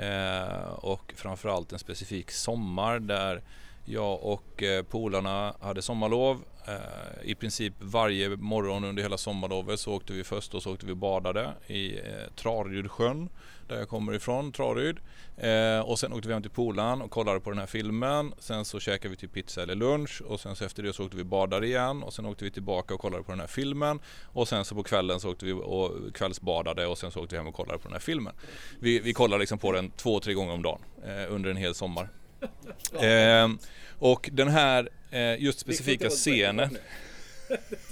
Speaker 3: Eh, och framförallt en specifik sommar där jag och eh, polarna hade sommarlov. Eh, I princip varje morgon under hela sommarlovet så åkte vi först och så åkte vi och badade i eh, Trarydsjön där jag kommer ifrån, Traryd. Eh, och sen åkte vi hem till polaren och kollade på den här filmen. Sen så käkade vi till typ pizza eller lunch och sen så efter det så åkte vi badade igen och sen åkte vi tillbaka och kollade på den här filmen. Och sen så på kvällen så åkte vi och kvällsbadade och sen så åkte vi hem och kollade på den här filmen. Vi, vi kollade liksom på den två, tre gånger om dagen eh, under en hel sommar. <laughs> Eh, och den här just specifika scenen det- <laughs>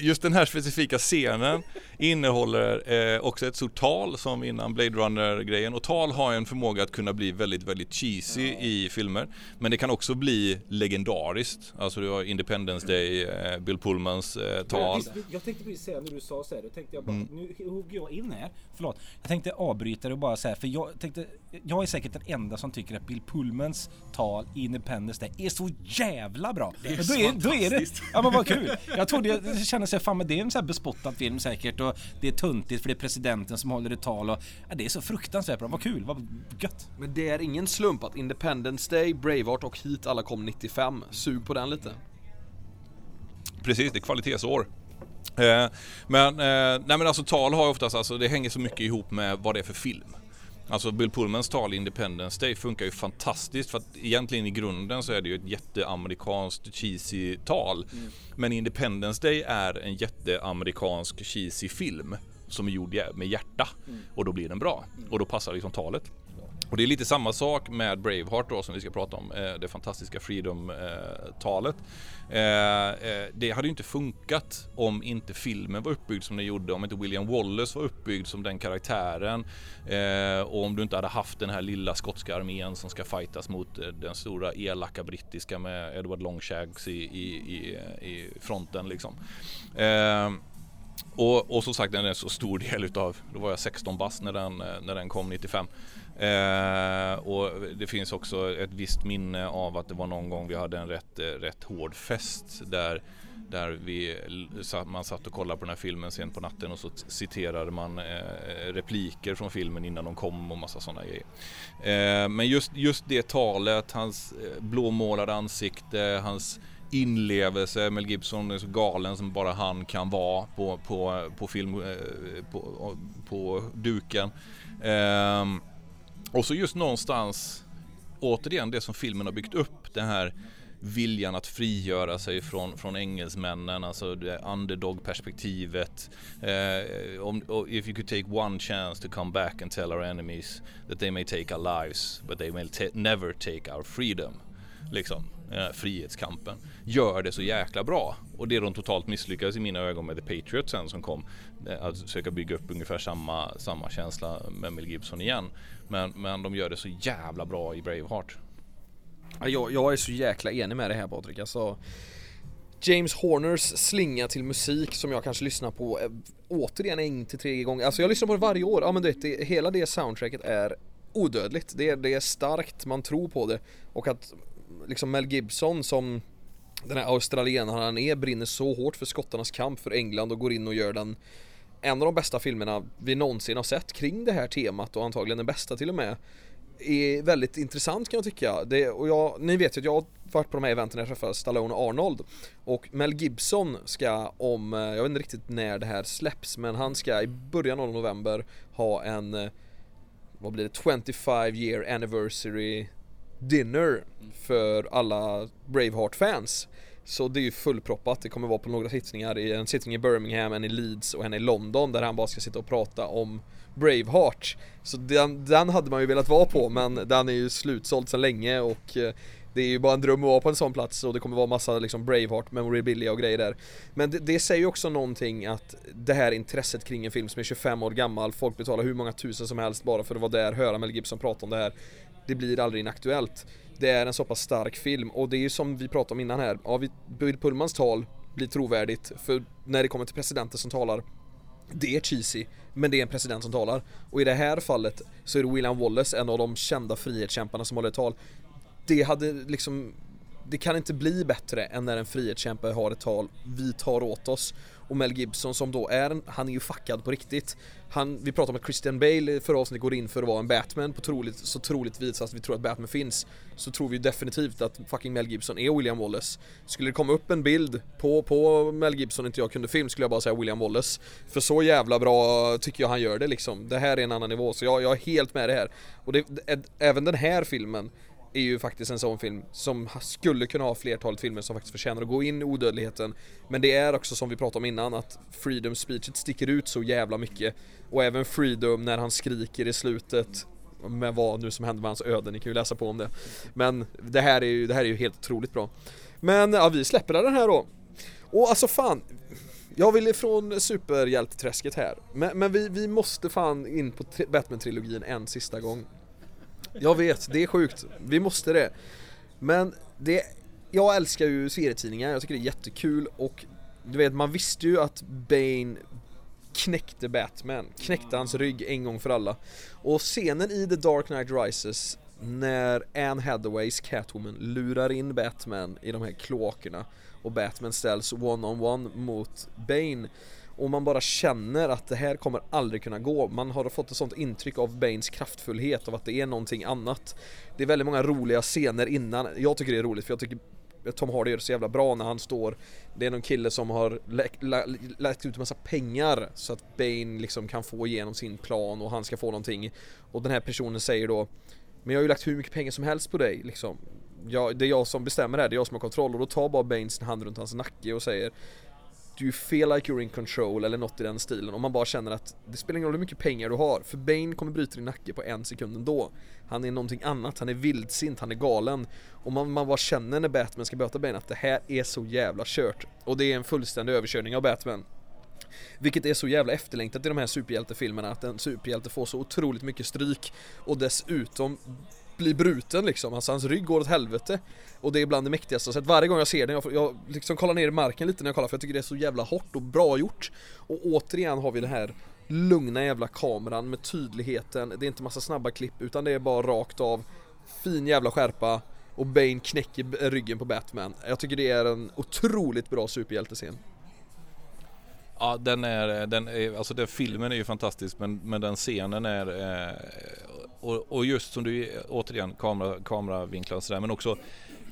Speaker 3: just den här specifika scenen innehåller eh, också ett stort tal som innan Blade Runner-grejen och tal har en förmåga att kunna bli väldigt, väldigt cheesy i filmer. Men det kan också bli legendariskt. Alltså du har Independence Day, eh, Bill Pullmans eh, tal.
Speaker 1: Jag tänkte precis säga när du sa så här, då tänkte jag bara, nu hugger jag in här. Förlåt. Jag tänkte avbryta det och bara säga, för jag tänkte, jag är säkert den enda som tycker att Bill Pullmans tal i Independence Day är så jävla bra. Det är, då, är, då är det, ja men vad kul. Jag trodde, jag kände sig, fan men det är en sån här bespottad film säkert och det är tuntigt för det är presidenten som håller ett tal och ja, det är så fruktansvärt bra. Vad kul, vad gött.
Speaker 2: Men det är ingen slump att Independence Day, Braveheart och Heat alla kom 95. Sug på den lite.
Speaker 3: Precis, det är kvalitetsår. Eh, men, eh, nej men alltså tal har ju oftast, alltså det hänger så mycket ihop med vad det är för film. Alltså Bill Pullmans tal Independence Day funkar ju fantastiskt. För att egentligen i grunden så är det ju ett jätteamerikanskt cheesy tal. Men Independence Day är en jätteamerikansk cheesy film som är gjord med hjärta. Och då blir den bra. Och då passar liksom talet. Och det är lite samma sak med Braveheart då som vi ska prata om, eh, det fantastiska Freedom-talet. Eh, eh, det hade ju inte funkat om inte filmen var uppbyggd som den gjorde, om inte William Wallace var uppbyggd som den karaktären eh, och om du inte hade haft den här lilla skotska armén som ska fightas mot eh, den stora elaka brittiska med Edward Longshanks i, i, i, i fronten liksom. Eh, och, och som sagt den är en så stor del utav, då var jag 16 bast när den, eh, när den kom 95. Eh, och det finns också ett visst minne av att det var någon gång vi hade en rätt, eh, rätt hård fest där, där vi, man satt och kollade på den här filmen sent på natten och så citerade man eh, repliker från filmen innan de kom och massa sådana grejer. Eh, men just, just det talet, hans eh, blåmålade ansikte, hans inlevelse. Mel Gibson är så galen som bara han kan vara på, på, på film, eh, på, på duken. Ehm, och så just någonstans, återigen det som filmen har byggt upp, den här viljan att frigöra sig från, från engelsmännen, alltså det underdog-perspektivet. Eh, om, if you could take one chance to come back and tell our enemies that they may take our lives, but they may ta- never take our freedom. Liksom, eh, frihetskampen. Gör det så jäkla bra. Och det de totalt misslyckades i mina ögon med The Patriot sen som kom. eh, Att försöka bygga upp ungefär samma, samma känsla med Mel Gibson igen. Men, men de gör det så jävla bra i Braveheart.
Speaker 2: Jag, jag är så jäkla enig med det här Patrik. Alltså, James Horners slinga till musik som jag kanske lyssnar på eh, återigen en till tre gånger. Alltså jag lyssnar på det varje år. Ja men du vet, det, hela det soundtracket är odödligt. Det, det är starkt, man tror på det. Och att liksom Mel Gibson som den här australienaren han är brinner så hårt för skottarnas kamp för England och går in och gör den en av de bästa filmerna vi någonsin har sett kring det här temat och antagligen den bästa till och med är väldigt intressant kan jag tycka. Det, och jag, ni vet ju att jag har varit på de här eventen när jag träffade Stallone och Arnold och Mel Gibson ska om, eh, jag vet inte riktigt när det här släpps men han ska i början av november ha en eh, vad blir det, 25 year anniversary dinner för alla Braveheart-fans. Så det är ju fullproppat, det kommer vara på några sittningar, i en sittning i Birmingham, en i Leeds och en i London där han bara ska sitta och prata om Braveheart. Så den, den hade man ju velat vara på men den är ju slutsåld sedan länge och eh, det är ju bara en dröm att vara på en sån plats och det kommer vara massa liksom Braveheart memorabilia och grejer där. Men det, det säger ju också någonting att det här intresset kring en film som är 25 år gammal, folk betalar hur många tusen som helst bara för att vara där, höra Mel Gibson prata om det här. Det blir aldrig inaktuellt. Det är en så pass stark film och det är ju som vi pratade om innan här, ja, vi- Bill Pullmans tal blir trovärdigt för när det kommer till presidenten som talar det är cheesy, men det är en president som talar. Och i det här fallet så är det William Wallace, en av de kända frihetskämparna som håller ett tal. Det hade liksom det kan inte bli bättre än när en frihetskämpe har ett tal, vi tar åt oss. Och Mel Gibson som då är han är ju fuckad på riktigt. Han, vi pratade om att Christian Bale i förra avsnittet går in för att vara en Batman på troligt, så troligtvis att vi tror att Batman finns. Så tror vi definitivt att fucking Mel Gibson är William Wallace. Skulle det komma upp en bild på, på Mel Gibson inte jag kunde film skulle jag bara säga William Wallace. För så jävla bra tycker jag han gör det liksom. Det här är en annan nivå, så jag, jag är helt med det här. Och det, det, även den här filmen är ju faktiskt en sån film som skulle kunna ha flertalet filmer som faktiskt förtjänar att gå in i odödligheten. Men det är också som vi pratade om innan att Freedom speechet sticker ut så jävla mycket. Och även Freedom när han skriker i slutet med vad nu som händer med hans öde, ni kan ju läsa på om det. Men det här är ju, det här är ju helt otroligt bra. Men ja, vi släpper den här då. Och alltså fan, Jag vill ifrån superhjälteträsket här. Men, men vi, vi måste fan in på Batman-trilogin en sista gång. Jag vet, det är sjukt. Vi måste det. Men det, jag älskar ju serietidningar, jag tycker det är jättekul och du vet, man visste ju att Bane knäckte Batman, knäckte hans rygg en gång för alla. Och scenen i The Dark Knight Rises när Anne Hathaways Catwoman lurar in Batman i de här kloakerna och Batman ställs one-on-one mot Bane och man bara känner att det här kommer aldrig kunna gå. Man har fått ett sånt intryck av Baines kraftfullhet, av att det är någonting annat. Det är väldigt många roliga scener innan. Jag tycker det är roligt för jag tycker Tom Hardy gör det så jävla bra när han står Det är någon kille som har lä- lä- lagt ut en massa pengar så att Bane liksom kan få igenom sin plan och han ska få någonting Och den här personen säger då Men jag har ju lagt hur mycket pengar som helst på dig liksom jag, Det är jag som bestämmer det här, det är jag som har kontroll och då tar bara Bane sin hand runt hans nacke och säger Do you feel like you're in control eller något i den stilen? Om man bara känner att det spelar ingen roll hur mycket pengar du har för Bane kommer bryta din nacke på en sekund ändå. Han är någonting annat, han är vildsint, han är galen. Och man, man bara känner när Batman ska böta Bane att det här är så jävla kört. Och det är en fullständig överkörning av Batman. Vilket är så jävla efterlängtat i de här superhjältefilmerna att en superhjälte får så otroligt mycket stryk. Och dessutom blir bruten liksom, alltså hans rygg går åt helvete. Och det är bland det mäktigaste jag sett, varje gång jag ser den, jag, får- jag liksom kollar ner i marken lite när jag kollar för jag tycker det är så jävla hårt och bra gjort. Och återigen har vi den här lugna jävla kameran med tydligheten, det är inte massa snabba klipp utan det är bara rakt av Fin jävla skärpa och Bane knäcker ryggen på Batman. Jag tycker det är en otroligt bra superhjältescen.
Speaker 3: Ja, den är, eh, den är, alltså den filmen är ju fantastisk men, men den scenen är eh, och, och just som du återigen kamera, kameravinklar och sådär men också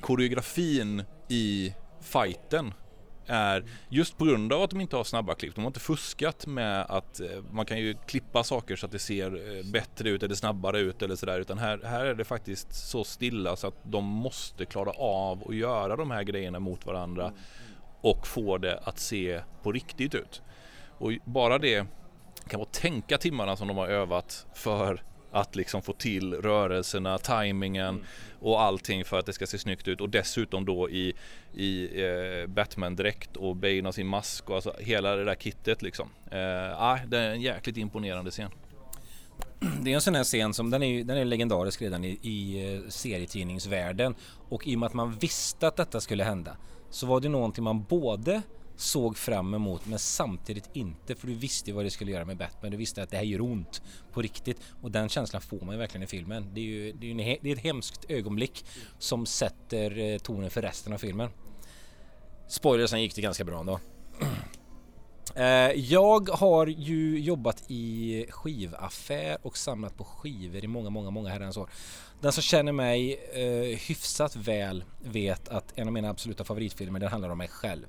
Speaker 3: koreografin i fighten är just på grund av att de inte har snabba klipp. De har inte fuskat med att eh, man kan ju klippa saker så att det ser bättre ut eller snabbare ut eller sådär utan här, här är det faktiskt så stilla så att de måste klara av att göra de här grejerna mot varandra mm, mm och få det att se på riktigt ut. Och bara det kan vara tänka timmarna som de har övat för att liksom få till rörelserna, tajmingen och allting för att det ska se snyggt ut och dessutom då i, i eh, Batman-dräkt och Bane har sin mask och alltså hela det där kittet liksom. Eh, ah, det är en jäkligt imponerande scen.
Speaker 1: Det är en sån här scen som den är, den är legendarisk redan i, i eh, serietidningsvärlden och i och med att man visste att detta skulle hända så var det någonting man både såg fram emot men samtidigt inte för du visste ju vad det skulle göra med Batman. Du visste att det här gör ont på riktigt och den känslan får man ju verkligen i filmen. Det är ju det är, en, det är ett hemskt ögonblick som sätter eh, tonen för resten av filmen. Spoiler, sen gick det ganska bra ändå. <clears throat> Eh, Jag har ju jobbat i skivaffär och samlat på skivor i många, många, många herrans år. Den som känner mig eh, hyfsat väl vet att en av mina absoluta favoritfilmer den handlar om mig själv.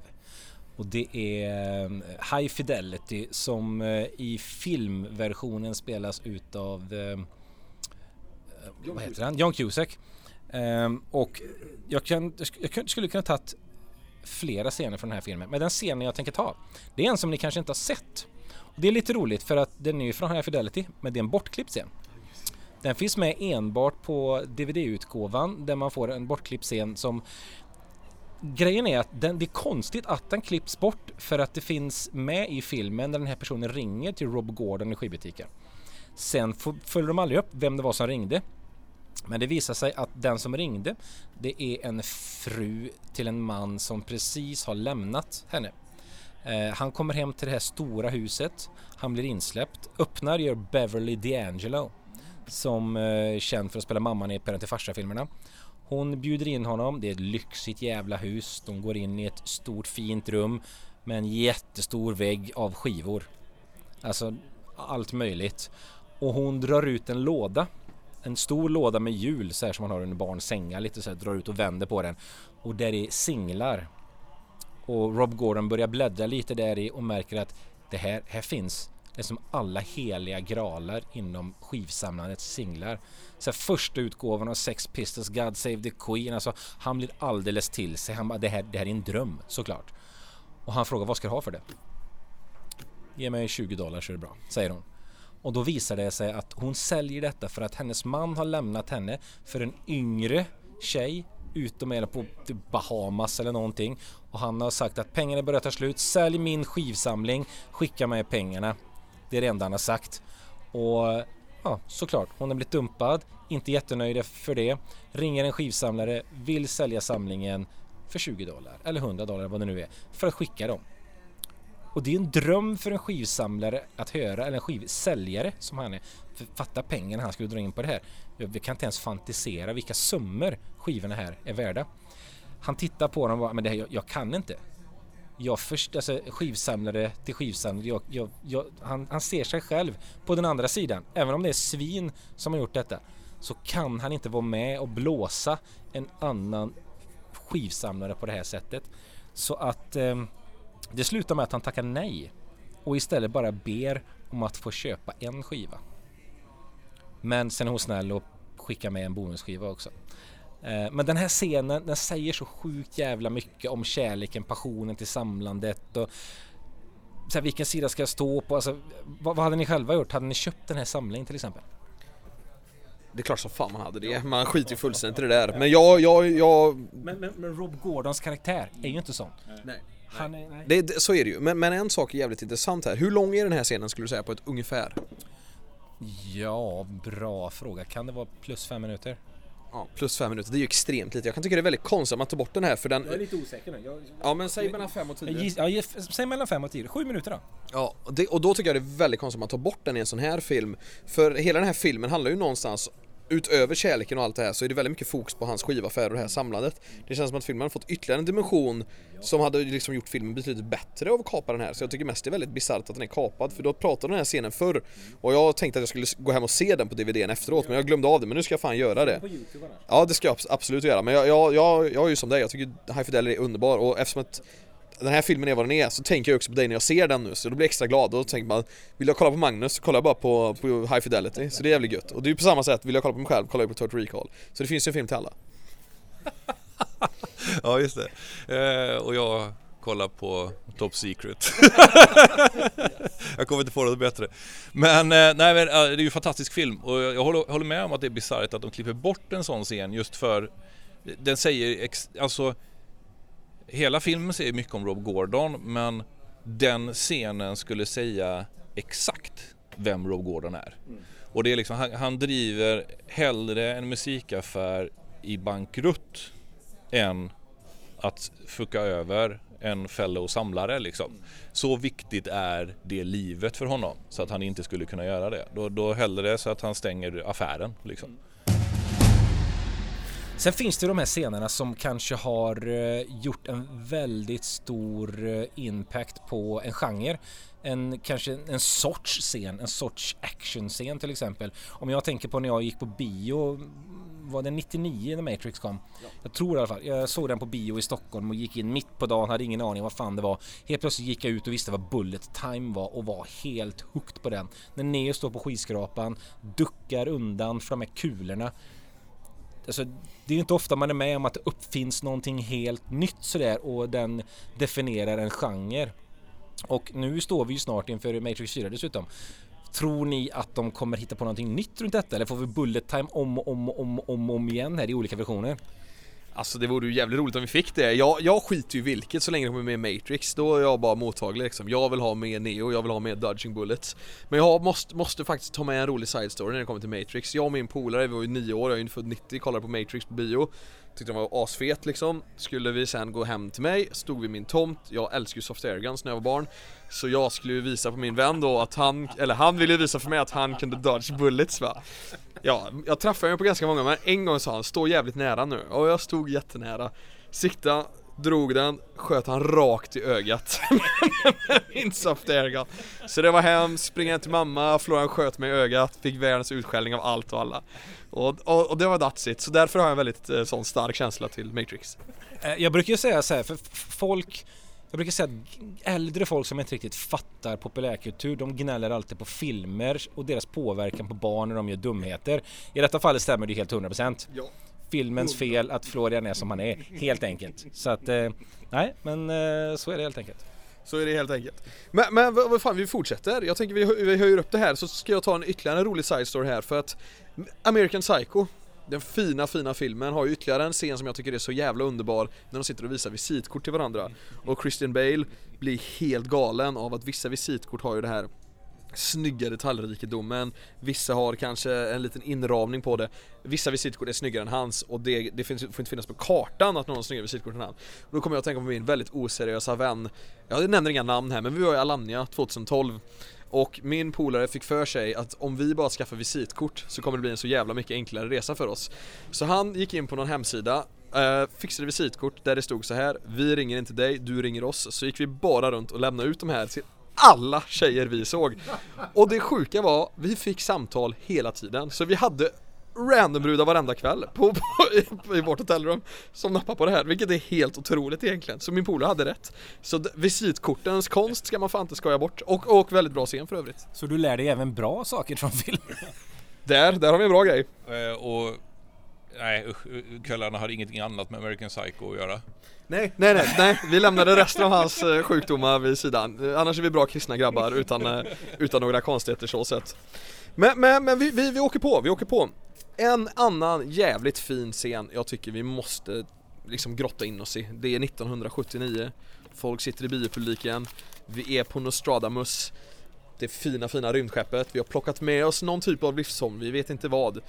Speaker 1: Och det är eh, High Fidelity som eh, i filmversionen spelas utav eh, vad heter han? John Cusack. Ehm, och jag, kan, jag skulle kunna tagit flera scener från den här filmen. Men den scenen jag tänker ta, det är en som ni kanske inte har sett. Det är lite roligt för att den är ju från High Fidelity, men det är en bortklippt scen. Den finns med enbart på DVD-utgåvan där man får en bortklippt scen som Grejen är att den, det är konstigt att den klipps bort för att det finns med i filmen när den här personen ringer till Rob Gordon i skivbutiken. Sen följer de aldrig upp vem det var som ringde. Men det visar sig att den som ringde det är en fru till en man som precis har lämnat henne. Eh, han kommer hem till det här stora huset. Han blir insläppt. Öppnar gör Beverly D'Angelo som är känd för att spela mamman i Parent till farsa-filmerna. Hon bjuder in honom. Det är ett lyxigt jävla hus. De går in i ett stort fint rum med en jättestor vägg av skivor. Alltså allt möjligt. Och hon drar ut en låda. En stor låda med hjul så här som man har under barns sängar lite så här, drar ut och vänder på den. Och där är singlar. Och Rob Gordon börjar bläddra lite där i och märker att det här, här finns liksom alla heliga gralar inom skivsamlandets singlar. Så här, första utgåvan av Sex Pistols, God Save the Queen, alltså han blir alldeles till sig. Han bara, det här, det här är en dröm såklart. Och han frågar, vad ska du ha för det? Ge mig 20 dollar så är det bra, säger hon. Och då visar det sig att hon säljer detta för att hennes man har lämnat henne för en yngre tjej utom eller på typ Bahamas eller någonting och han har sagt att pengarna börjar ta slut, sälj min skivsamling, skicka mig pengarna. Det är det enda han har sagt. Och ja, såklart, hon har blivit dumpad, inte jättenöjd för det. Ringer en skivsamlare, vill sälja samlingen för 20 dollar eller 100 dollar vad det nu är för att skicka dem. Och det är en dröm för en skivsamlare att höra, eller en skivsäljare som han är. Fatta pengarna han skulle dra in på det här. Vi kan inte ens fantisera vilka summor skivorna här är värda. Han tittar på dem och bara, men det här, jag, jag kan inte. Jag först, alltså skivsamlare till skivsamlare, jag, jag, jag, han, han ser sig själv på den andra sidan. Även om det är svin som har gjort detta så kan han inte vara med och blåsa en annan skivsamlare på det här sättet. Så att eh, det slutar med att han tackar nej och istället bara ber om att få köpa en skiva. Men sen är hon snäll och skickar med en bonusskiva också. Eh, men den här scenen den säger så sjukt jävla mycket om kärleken, passionen till samlandet och så här, vilken sida ska jag stå på? Alltså, vad, vad hade ni själva gjort? Hade ni köpt den här samlingen till exempel?
Speaker 2: Det är klart som fan man hade det, man skiter ju fullständigt i det där. Men jag, jag, jag...
Speaker 1: Men, men, men Rob Gordons karaktär är ju inte sån.
Speaker 2: Nej.
Speaker 1: Han är, nej.
Speaker 2: Det, det, så är det ju, men, men en sak är jävligt intressant här. Hur lång är den här scenen skulle du säga på ett ungefär?
Speaker 1: Ja, bra fråga. Kan det vara plus fem minuter?
Speaker 2: Ja, plus fem minuter, det är ju extremt lite. Jag kan tycka det är väldigt konstigt att man tar bort den här för den...
Speaker 1: lite osäker nu. Jag,
Speaker 2: Ja men säg mellan fem och
Speaker 1: jag,
Speaker 2: tio.
Speaker 1: ja, ge- säg mellan fem och tio. Sju minuter då.
Speaker 2: Ja, och, det, och då tycker jag det är väldigt konstigt att man tar bort den i en sån här film. För hela den här filmen handlar ju någonstans Utöver kärleken och allt det här så är det väldigt mycket fokus på hans skivaffär och det här samlandet. Det känns som att filmen har fått ytterligare en dimension som hade liksom gjort filmen betydligt bättre av att kapa den här. Så jag tycker mest det är väldigt bisarrt att den är kapad för då pratade den här scenen förr och jag tänkte att jag skulle gå hem och se den på DVDn efteråt men jag glömde av det men nu ska jag fan göra det. Ja det ska jag abs- absolut göra men jag, jag, jag, jag är ju som dig, jag tycker High Fidelity är underbar och eftersom att den här filmen är vad den är så tänker jag också på dig när jag ser den nu så då blir jag extra glad då tänker man Vill jag kolla på Magnus så kollar jag bara på, på High Fidelity så det är jävligt gött och det är ju på samma sätt, vill jag kolla på mig själv kollar jag på Total Recall Så det finns ju en film till alla <laughs>
Speaker 3: Ja, just det. Eh, och jag kollar på Top Secret. <laughs> jag kommer inte på något bättre. Men, eh, nej, men eh, det är ju en fantastisk film och jag jag håller, håller med om att det är bisarrt att de klipper bort en sån scen just för den säger, ex, alltså hela filmen säger mycket om Rob Gordon men den scenen skulle säga exakt vem Rob Gordon är. Och det är liksom, han, han driver hellre en musikaffär i bankrutt än att fucka över en fellow samlare liksom. Så viktigt är det livet för honom så att han inte skulle kunna göra det. Då, då hellre så att han stänger affären liksom.
Speaker 1: Sen finns det de här scenerna som kanske har eh, gjort en väldigt stor eh, impact på en genre. En, kanske en sorts scen, en sorts actionscen till exempel. Om jag tänker på när jag gick på bio, var det 99 när Matrix kom? Jag tror i alla fall. Jag såg den på bio i Stockholm och gick in mitt på dagen, hade ingen aning vad fan det var. Helt plötsligt gick jag ut och visste vad Bullet Time var och var helt hooked på den. När Neo står på skyskrapan, duckar undan för de här kulorna. Alltså, det är ju inte ofta man är med om att det uppfinns någonting helt nytt sådär och den definierar en genre. Och nu står vi ju snart inför Matrix 4 dessutom. Tror ni att de kommer hitta på någonting nytt runt detta eller får vi bullet time om och om och om, och om, om igen här i olika versioner?
Speaker 2: Alltså det vore ju jävligt roligt om vi fick det. Jag, jag skiter ju i vilket så länge det kommer med Matrix. Då är jag bara mottaglig liksom. Jag vill ha med Neo, jag vill ha med Dodging Bullets. Men jag måste, måste faktiskt ta med en rolig side story när det kommer till Matrix. Jag och min polare, vi var ju nio år, jag är ju född 90, kollade på Matrix på bio. Tyckte den var asfet liksom. Skulle vi sen gå hem till mig, stod vid min tomt. Jag älskar ju soft air guns när jag var barn. Så jag skulle ju visa på min vän då att han, eller han ville visa för mig att han kunde dodge bullets va. Ja, jag träffade honom på ganska många men en gång sa han stå jävligt nära nu och jag stod jättenära. Sikta, drog den, sköt han rakt i ögat <laughs> med min soft airgun. Så det var hem, springa hem till mamma, Florian sköt mig i ögat, fick världens utskällning av allt och alla. Och, och, och det var that's it, så därför har jag en väldigt eh, sån stark känsla till Matrix.
Speaker 1: Eh, Jag brukar ju säga så här, för folk jag brukar säga att äldre folk som inte riktigt fattar populärkultur, de gnäller alltid på filmer och deras påverkan på barn när de gör dumheter. I detta fallet stämmer det helt 100%.
Speaker 2: Ja.
Speaker 1: Filmens fel att Florian är som han är, helt enkelt. Så att, eh, nej, men eh, så är det helt enkelt.
Speaker 2: Så är det helt enkelt. Men, men vad, vad fan, vi fortsätter. Jag tänker vi, vi höjer upp det här så ska jag ta en ytterligare en rolig side story här för att American Psycho den fina, fina filmen har ju ytterligare en scen som jag tycker är så jävla underbar när de sitter och visar visitkort till varandra. Och Christian Bale blir helt galen av att vissa visitkort har ju det här snygga detaljrikedomen. Vissa har kanske en liten inramning på det. Vissa visitkort är snyggare än hans och det, det finns, får inte finnas på kartan att någon har snyggare visitkort än han. Och Då kommer jag att tänka på min väldigt oseriösa vän. Jag nämner inga namn här men vi var i Alanya 2012 och min polare fick för sig att om vi bara skaffar visitkort så kommer det bli en så jävla mycket enklare resa för oss. Så han gick in på någon hemsida eh, fixade visitkort där det stod så här Vi ringer inte dig, du ringer oss. Så gick vi bara runt och lämnade ut de här till alla tjejer vi såg. Och det sjuka var, vi fick samtal hela tiden. Så vi hade randombrudar varenda kväll på, på, i vårt hotellrum som nappar på det här, vilket är helt otroligt egentligen. Så min polare hade rätt. Så visitkortens konst ska man fan inte skoja bort. Och, och väldigt bra scen för övrigt.
Speaker 1: Så du lär dig även bra saker från filmen?
Speaker 2: Där, där har vi en bra grej.
Speaker 3: Eh, och nej usch, kvällarna har ingenting annat med American Psycho att göra.
Speaker 2: Nej, nej, nej, nej, vi lämnade resten av hans eh, sjukdomar vid sidan. Eh, annars är vi bra kristna grabbar utan, eh, utan några konstigheter så sett. Men, men, men vi, vi, vi åker på, vi åker på. En annan jävligt fin scen jag tycker vi måste liksom grotta in oss i. Det är 1979. Folk sitter i biopubliken. Vi är på Nostradamus. Det fina, fina rymdskeppet. Vi har plockat med oss någon typ av livsform, vi vet inte vad.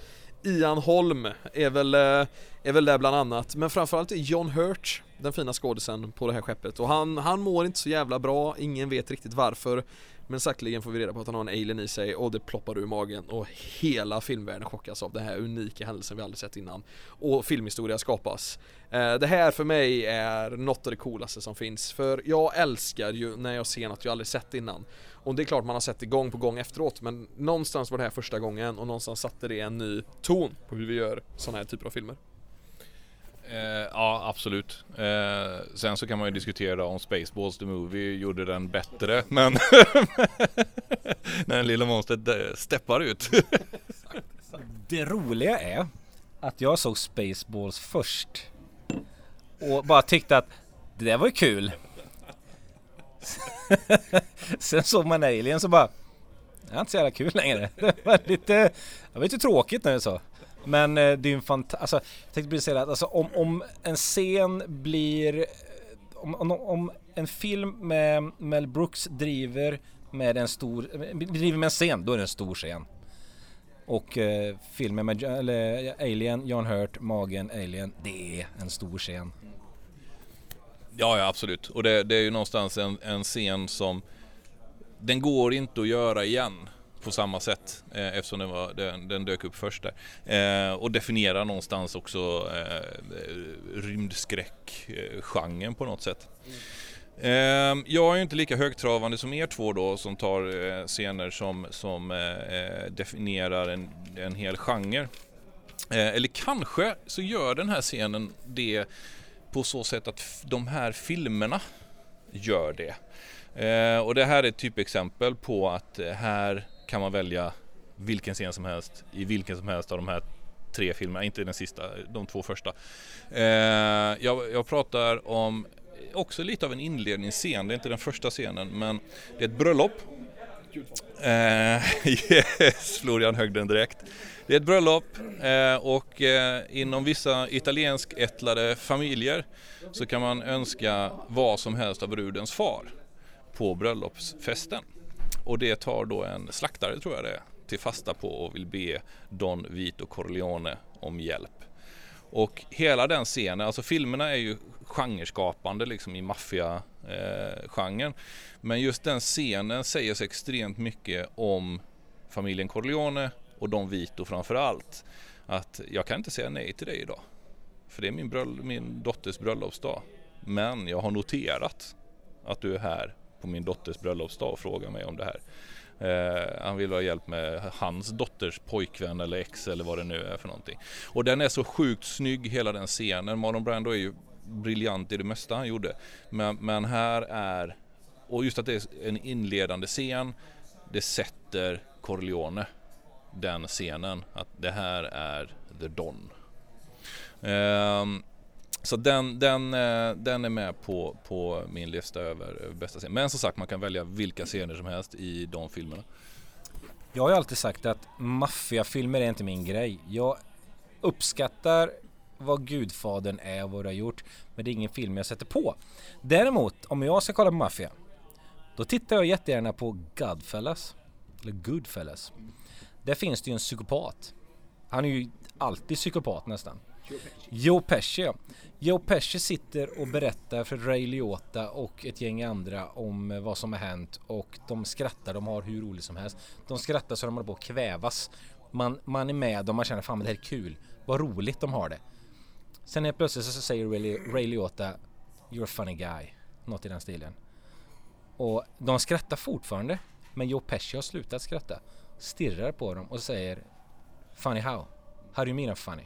Speaker 2: Ian Holm är väl, eh, är väl där bland annat, men framförallt är John Hurt den fina skådisen på det här skeppet och han, han mår inte så jävla bra, ingen vet riktigt varför men sakteligen får vi reda på att han har en alien i sig och det ploppar ur magen och hela filmvärlden chockas av den här unika händelsen vi aldrig sett innan. Och filmhistoria skapas. Eh, det här för mig är något av det coolaste som finns för jag älskar ju när jag ser något jag aldrig sett innan. Och det är klart man har sett det gång på gång efteråt men någonstans var det här första gången och någonstans satte det en ny ton på hur vi gör sådana här typer av filmer.
Speaker 3: Eh, ja, absolut. Eh, sen så kan man ju diskutera om Spaceballs the Movie gjorde den bättre, <laughs> men <laughs> när den lilla monstret steppar ut.
Speaker 1: det roliga är att jag såg Spaceballs först och bara tyckte att det där var ju kul. <laughs> Sen såg man Alien så bara det är inte så jävla kul längre. <laughs> Det var lite, det var lite tråkigt när det sa Men eh, det är ju en fantastisk, alltså, jag tänkte precis säga att alltså, om, om en scen blir, om, om, om, en film med Mel Brooks driver med en stor, driver med en scen, då är det en stor scen. Och eh, filmen med eller, Alien, John Hurt, Magen, Alien, det är en stor scen.
Speaker 3: Ja, ja absolut. Och det, det är ju någonstans en, en scen som den går inte att göra igen på samma sätt eh, eftersom den, var, den, den, dök upp först där. Eh, och definierar någonstans också eh, rymdskräckgenren på något sätt. Mm. jag är ju inte lika högtravande som er två då som tar eh, scener som, som eh, eh definierar en, en hel genre. Eh, eller kanske så gör den här scenen det på så sätt att de här filmerna gör det. Eh, och det här är ett typexempel på att eh, här kan man välja vilken scen som helst i vilken som helst av de här tre filmerna, inte den sista, de två första. Eh, jag, jag pratar om eh, också lite av en inledningsscen, det är inte den första scenen men det är ett bröllop. Eh, <laughs> yes, Florian högg den direkt. Det är ett bröllop eh, och eh, inom vissa italienskättlade familjer så kan man önska vad som helst av brudens far på bröllopsfesten. Och det tar då en slaktare tror jag det är till fasta på och vill be Don Vito Corleone om hjälp. Och hela den scenen, alltså filmerna är ju genreskapande liksom i maffia-genren. Eh, Men just den scenen säger så extremt mycket om familjen Corleone och Don Vito framför allt. Att jag kan inte säga nej till dig idag. För det är min, bröll min dotters bröllopsdag. Men jag har noterat att du är här på min dotters bröllopsdag och frågar mig om det här. Eh, han vill ha hjälp med hans dotters pojkvän eller ex eller vad det nu är för någonting. Och den är så sjukt snygg hela den scenen. Marlon Brando är ju briljant i det mesta han gjorde. Men, men här är, och just att det är en inledande scen, det sätter Corleone den scenen. Att det här är The Don. Um, ehm, så den, den, eh, den är med på, på min lista över bästa scener. Men som sagt, man kan välja vilka scener som helst i de filmerna.
Speaker 1: Jag har ju alltid sagt att maffiafilmer är inte min grej. Jag uppskattar vad Gudfadern är och vad det har gjort. Men det är ingen film jag sätter på. Däremot, om jag ska kolla på maffia. Då tittar jag jättegärna på Godfellas. Eller Goodfellas. Där finns det ju en psykopat. Han är ju alltid psykopat nästan. Joe Pesci ja. Joe Pesci sitter och berättar för Ray Liotta och ett gäng andra om eh, vad som har hänt och de skrattar, de har hur roligt som helst. De skrattar så de håller på att kvävas. Man, man är med och man känner fan det här är kul. Vad roligt de har det. Sen helt plötsligt så säger Ray, Ray Liotta You're a funny guy. Något i den stilen. Och de skrattar fortfarande. Men Joe Pesci har slutat skratta. Stirrar på dem och säger Funny how? How do you mean I'm funny?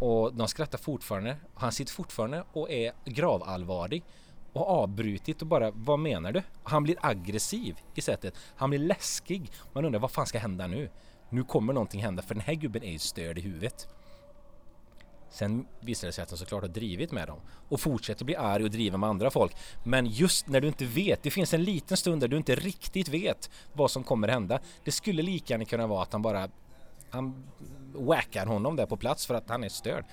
Speaker 1: Och de skrattar fortfarande. Han sitter fortfarande och är gravallvarlig. Och avbrutit och bara, vad menar du? Han blir aggressiv i sättet. Han blir läskig. Man undrar, vad fan ska hända nu? Nu kommer någonting hända för den här gubben är ju störd i huvudet. Sen visar det sig att han såklart har drivit med dem och fortsätter bli arg och driva med andra folk. Men just när du inte vet, det finns en liten stund där du inte riktigt vet vad som kommer hända. Det skulle lika gärna kunna vara att han bara han wackar honom där på plats för att han är störd.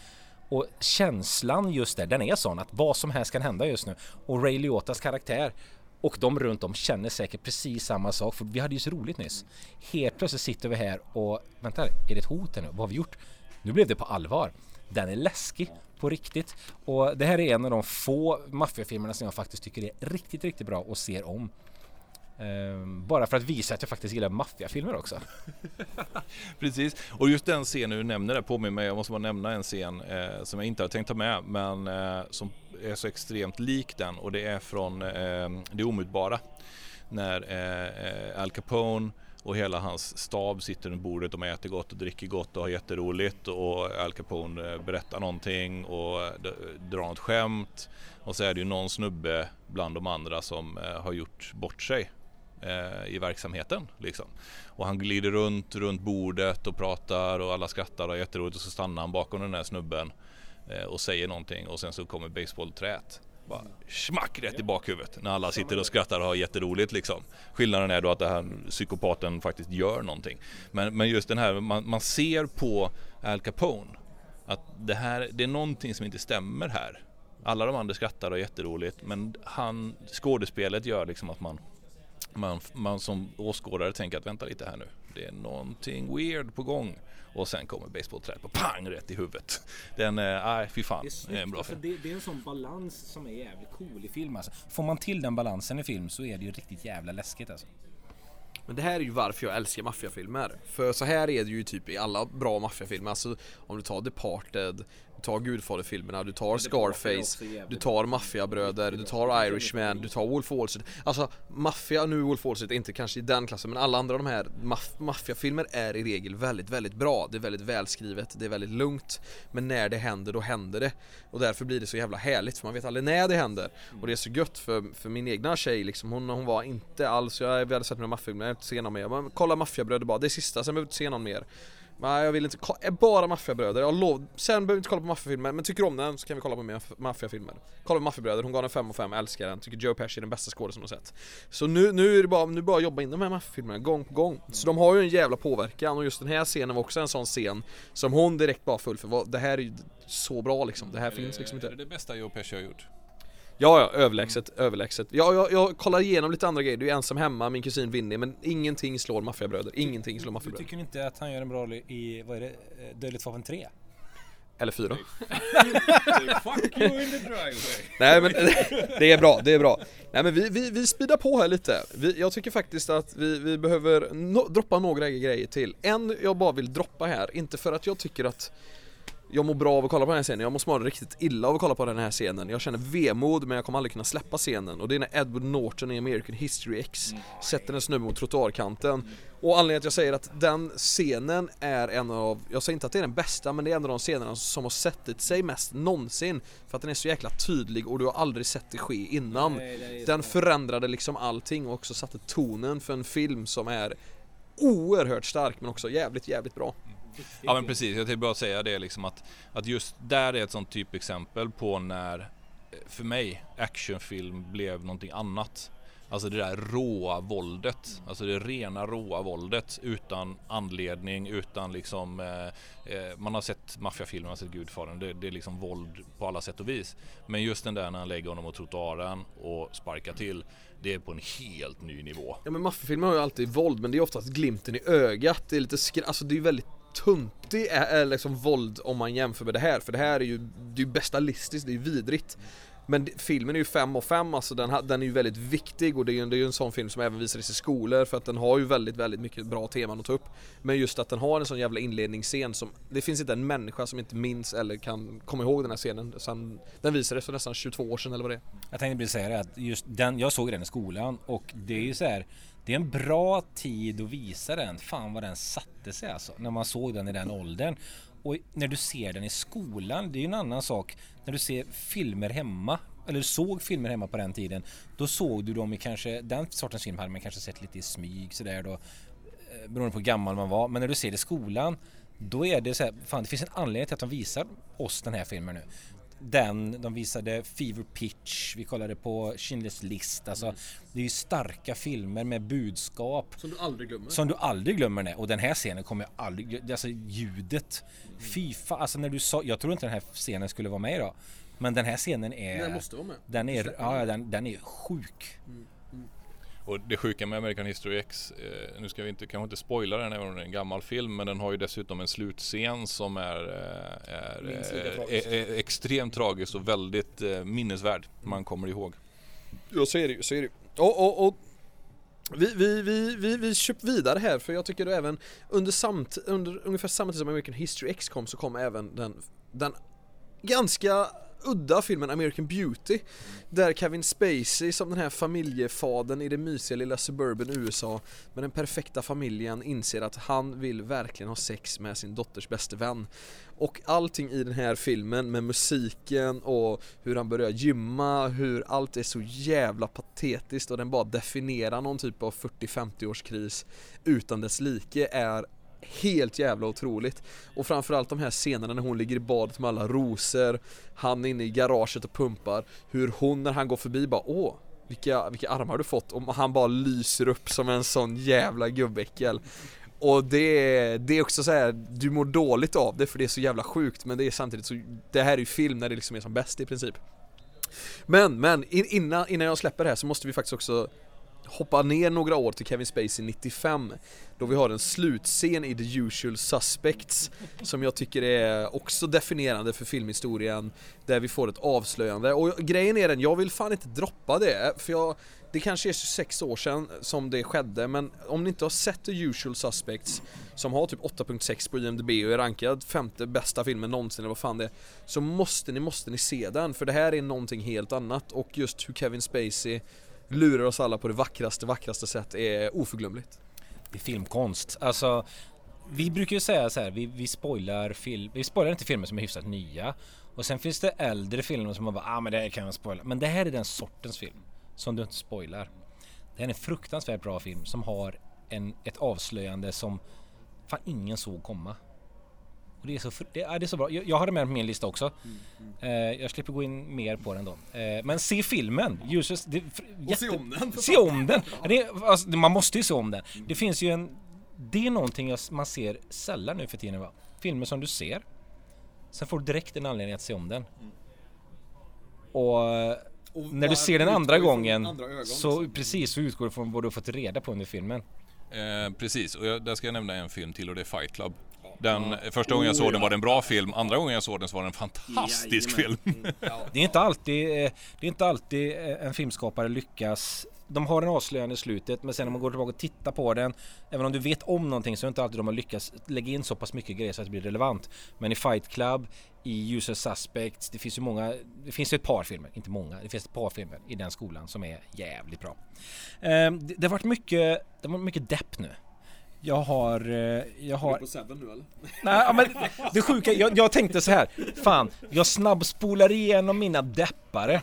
Speaker 1: Och känslan just där, den är sån att vad som helst kan hända just nu. Och Ray Liotas karaktär och de runt om känner säkert precis samma sak för vi hade ju så roligt nyss. Helt plötsligt sitter vi här och vänta, är det ett hot här nu? Vad har vi gjort? Nu blev det på allvar. Den är läskig på riktigt och det här är en av de få maffiafilmerna som jag faktiskt tycker är riktigt, riktigt bra och ser om. Ehm, bara för att visa att jag faktiskt gillar maffiafilmer också. <laughs>
Speaker 3: Precis, och just den scenen du nämner där påminner mig, jag måste bara nämna en scen eh, som jag inte hade tänkt ta med men eh, som är så extremt lik den och det är från eh, Det omutbara. När eh, eh, Al Capone och hela hans stab sitter runt bordet, de äter gott och dricker gott och har jätteroligt och Al Capone eh, berättar någonting och eh, drar något skämt och så är det ju någon snubbe bland de andra som eh, har gjort bort sig i verksamheten. Liksom. Och han glider runt, runt bordet och pratar och alla skrattar och har jätteroligt och så stannar han bakom den här snubben och säger någonting och sen så kommer baseballträet. Bara smack rätt i bakhuvudet när alla sitter och skrattar och har jätteroligt liksom. Skillnaden är då att den här psykopaten faktiskt gör någonting. Men, men just den här, man, man ser på Al Capone att det här, det är någonting som inte stämmer här. Alla de andra skrattar och har jätteroligt men han, skådespelet gör liksom att man man, man som åskådare tänker att vänta lite här nu. Det är någonting weird på gång. Och sen kommer basebollträet på pang rätt i huvudet. Den, nej fy fan, det är, en bra
Speaker 1: alltså,
Speaker 3: film.
Speaker 1: Det, det, är en sån balans som är jävligt cool i film alltså. Får man till den balansen i film så är det ju riktigt jävla läskigt alltså.
Speaker 2: Men det här är ju varför jag älskar maffiafilmer. För så här är det ju typ i alla bra maffiafilmer. Alltså om du tar Departed, tar Gudfaderfilmerna, du tar Scarface, du tar Maffiabröder, du tar Irishman, du tar Wolf of Wall Street. Alltså maffia, nu Wolf of Wall Street inte kanske i den klassen men alla andra de här maff maffiafilmer är i regel väldigt, väldigt bra. Det är väldigt välskrivet, det är väldigt lugnt. Men när det händer, då händer det. Och därför blir det så jävla härligt för man vet aldrig när det händer. Och det är så gött för, för min egna tjej liksom, hon, hon var inte alls, jag, vi hade sett några maffiafilmer, jag vill inte se någon mer. Men kolla Maffiabröder bara, det är sista, sen behöver vi inte se någon mer. Nej jag vill inte, är bara maffiabröder, jag lov, sen behöver vi inte kolla på maffiafilmer men tycker du om den så kan vi kolla på mer maffiafilmer. Kolla på maffiabröder, hon gav den 5 och 5, älskar den, tycker Joe Pesci är den bästa skådespelaren hon har sett. Så nu, nu är det bara, nu bara jobba in de här maffiafilmerna gång på gång. Så de har ju en jävla påverkan och just den här scenen var också en sån scen Som hon direkt bara full för, det här är ju så bra liksom, det här finns liksom inte.
Speaker 3: Är det det bästa Joe Pesci har gjort?
Speaker 2: Ja, ja, överlägset, mm. överlägset. Ja, jag, jag kollar igenom lite andra grejer, du är ensam hemma, min kusin Vinny, men ingenting slår maffiabröder, ingenting slår maffiabröder.
Speaker 1: Du tycker inte att han gör en bra roll i, vad är det, eh, Dödligt vapen 3?
Speaker 2: Eller 4. <laughs>
Speaker 3: Fuck you in the driveway.
Speaker 2: Nej men det är bra, det är bra. Nej men vi, vi, vi speedar på här lite. Vi, jag tycker faktiskt att vi, vi behöver no, droppa några grejer till. En jag bara vill droppa här, inte för att jag tycker att jag mår bra av att kolla på den här scenen, jag mår må riktigt illa av att kolla på den här scenen. Jag känner vemod men jag kommer aldrig kunna släppa scenen. Och det är när Edward Norton i American History X mm. sätter en snubbe mot trottoarkanten. Och anledningen till att jag säger att den scenen är en av, jag säger inte att det är den bästa men det är en av de scenerna som har sett sig mest någonsin. För att den är så jäkla tydlig och du har aldrig sett det ske innan. Den förändrade liksom allting och också satte tonen för en film som är oerhört stark men också jävligt jävligt bra
Speaker 3: Ja men precis, jag tänkte bara säga det liksom att, att just där är ett sånt typexempel på när, för mig, actionfilm blev någonting annat. Alltså det där råa våldet, alltså det rena råa våldet utan anledning, utan liksom eh, eh, Man har sett maffiafilmer, man har sett Gudfadern, det, det är liksom våld på alla sätt och vis. Men just den där när han lägger honom mot trottoaren och sparkar till, det är på en helt ny nivå.
Speaker 2: Ja men maffiafilmer har ju alltid våld men det är oftast glimten i ögat, det är lite skr- alltså det är väldigt tuntig är, är liksom våld om man jämför med det här för det här är ju, det är ju bestialistiskt, det är ju vidrigt. Men filmen är ju 5 av 5 alltså den, den är ju väldigt viktig och det är ju det är ju en sån film som även visades i skolor för att den har ju väldigt, väldigt mycket bra teman att ta upp. Men just att den har en sån jävla inledningsscen som, det finns inte en människa som inte minns eller kan komma ihåg den här scenen. Sen, den visades för nästan 22 år sedan eller vad det är.
Speaker 1: Jag tänkte precis säga det att just den, jag såg den i skolan och det är ju så här det är en bra tid att visa den. Fan vad den satte sig alltså. När man såg den i den åldern. Och när du ser den i skolan, det är ju en annan sak. När du ser filmer hemma, eller såg filmer hemma på den tiden. Då såg du dem i kanske, den sortens film hade man kanske sett lite i smyg sådär då. Eh, beroende på hur gammal man var. Men när du ser det i skolan, då är det så här, fan det finns en anledning till att de visar oss den här filmen nu den, de visade Fever Pitch, vi kollade på Schindler's List. Alltså, det är ju starka filmer med budskap
Speaker 2: Som du aldrig glömmer.
Speaker 1: som du aldrig glömmer. Det. Och den här scenen kommer jag aldrig... Alltså ljudet. Fy fan, alltså när du sa... Jag tror inte den här scenen skulle vara med idag. Men den här scenen är...
Speaker 2: Den måste vara med.
Speaker 1: Den är, ja, den, den är sjuk.
Speaker 3: Och det sjuka med American History X, eh, nu ska vi inte, kanske inte spoila den även om det är en gammal film, men den har ju dessutom en slutscen som är, eh, är, eh, är, är extremt tragisk och väldigt eh, minnesvärd. Man kommer ihåg.
Speaker 2: Ja så är det ju, så är det ju. Och, och, och vi, vi, vi, vi, vi köp vidare här för jag tycker då även under, samt, under ungefär samma tid som American History X kom så kom även den, den ganska udda filmen American Beauty Där Kevin Spacey som den här familjefadern i det mysiga lilla suburban USA Med den perfekta familjen inser att han vill verkligen ha sex med sin dotters bäste vän. Och allting i den här filmen med musiken och hur han börjar gymma, hur allt är så jävla patetiskt och den bara definierar någon typ av 40-50 års kris utan dess like är helt jävla otroligt. Och framförallt de här scenerna när hon ligger i badet med alla rosor, han inne i garaget och pumpar, hur hon när han går förbi bara åh, vilka, vilka armar du fått och han bara lyser upp som en sån jävla gubbäckel. Och det är, det är också så här, du mår dåligt av det för det är så jävla sjukt men det är samtidigt så, det här är ju film när det liksom är som bäst i princip. Men, men innan, innan jag släpper det här så måste vi faktiskt också hoppa ner några år till Kevin Spacey 95 då vi har en slutscen i The Usual Suspects som jag tycker är också definierande för filmhistorien där vi får ett avslöjande. Och grejen är den, jag vill fan inte droppa det för jag det kanske är 26 år sedan som det skedde men om ni inte har sett The Usual Suspects som har typ 8.6 på IMDB och är rankad femte bästa filmen någonsin eller vad fan det är så måste ni, måste ni se den för det här är någonting helt annat. Och just hur Kevin Spacey lurar oss alla på det vackraste, vackraste sätt är oförglömligt.
Speaker 1: Det är filmkonst. Alltså, vi brukar ju säga så här, vi, vi spoilar film, vi spoilar inte filmer som är hyfsat nya. Och sen finns det äldre filmer som man bara, ah men det här kan jag spoila. Men det här är den sortens film som du inte spoilar. Det här är en fruktansvärt bra film som har en, ett avslöjande som fan ingen såg komma. Och det är så, det, är, det är så bra. Jag, jag har det med på min lista också. Eh, jag slipper gå in mer på den då. Eh, men se filmen! Useless, det, och
Speaker 2: se om den,
Speaker 1: Se om den! Ja, Det, alltså, man måste ju se om den. Det finns ju en... Det är någonting jag, man ser sällan nu för tiden va? Filmer som du ser. Sen får du direkt en anledning att se om den. Och när du ser den andra gången så precis så utgår du från vad du har fått reda på under filmen.
Speaker 3: Eh, precis, och jag, där ska jag nämna en film till och det är Fight Club. Den, Första gången jag såg den var det en bra film, andra gången jag såg den så var det en fantastisk film. <laughs>
Speaker 1: Det är inte alltid, eh, det är inte alltid eh, en filmskapare lyckas. De har en avslöjande i slutet men sen när man går tillbaka och tittar på den Även om du vet om någonting så är det inte alltid de har lyckats lägga in så pass mycket grejer så att det blir relevant. Men i Fight Club, i User Suspects, det finns ju många Det finns ju ett par filmer, inte många, det finns ett par filmer i den skolan som är jävligt bra. Ehm, det, det har varit mycket, det har varit mycket depp nu jag har, eh, jag har
Speaker 2: på Seven nu eller?
Speaker 1: Nej, men det sjuka, jag, jag tänkte så här. Fan, jag snabbspolar igenom mina deppare.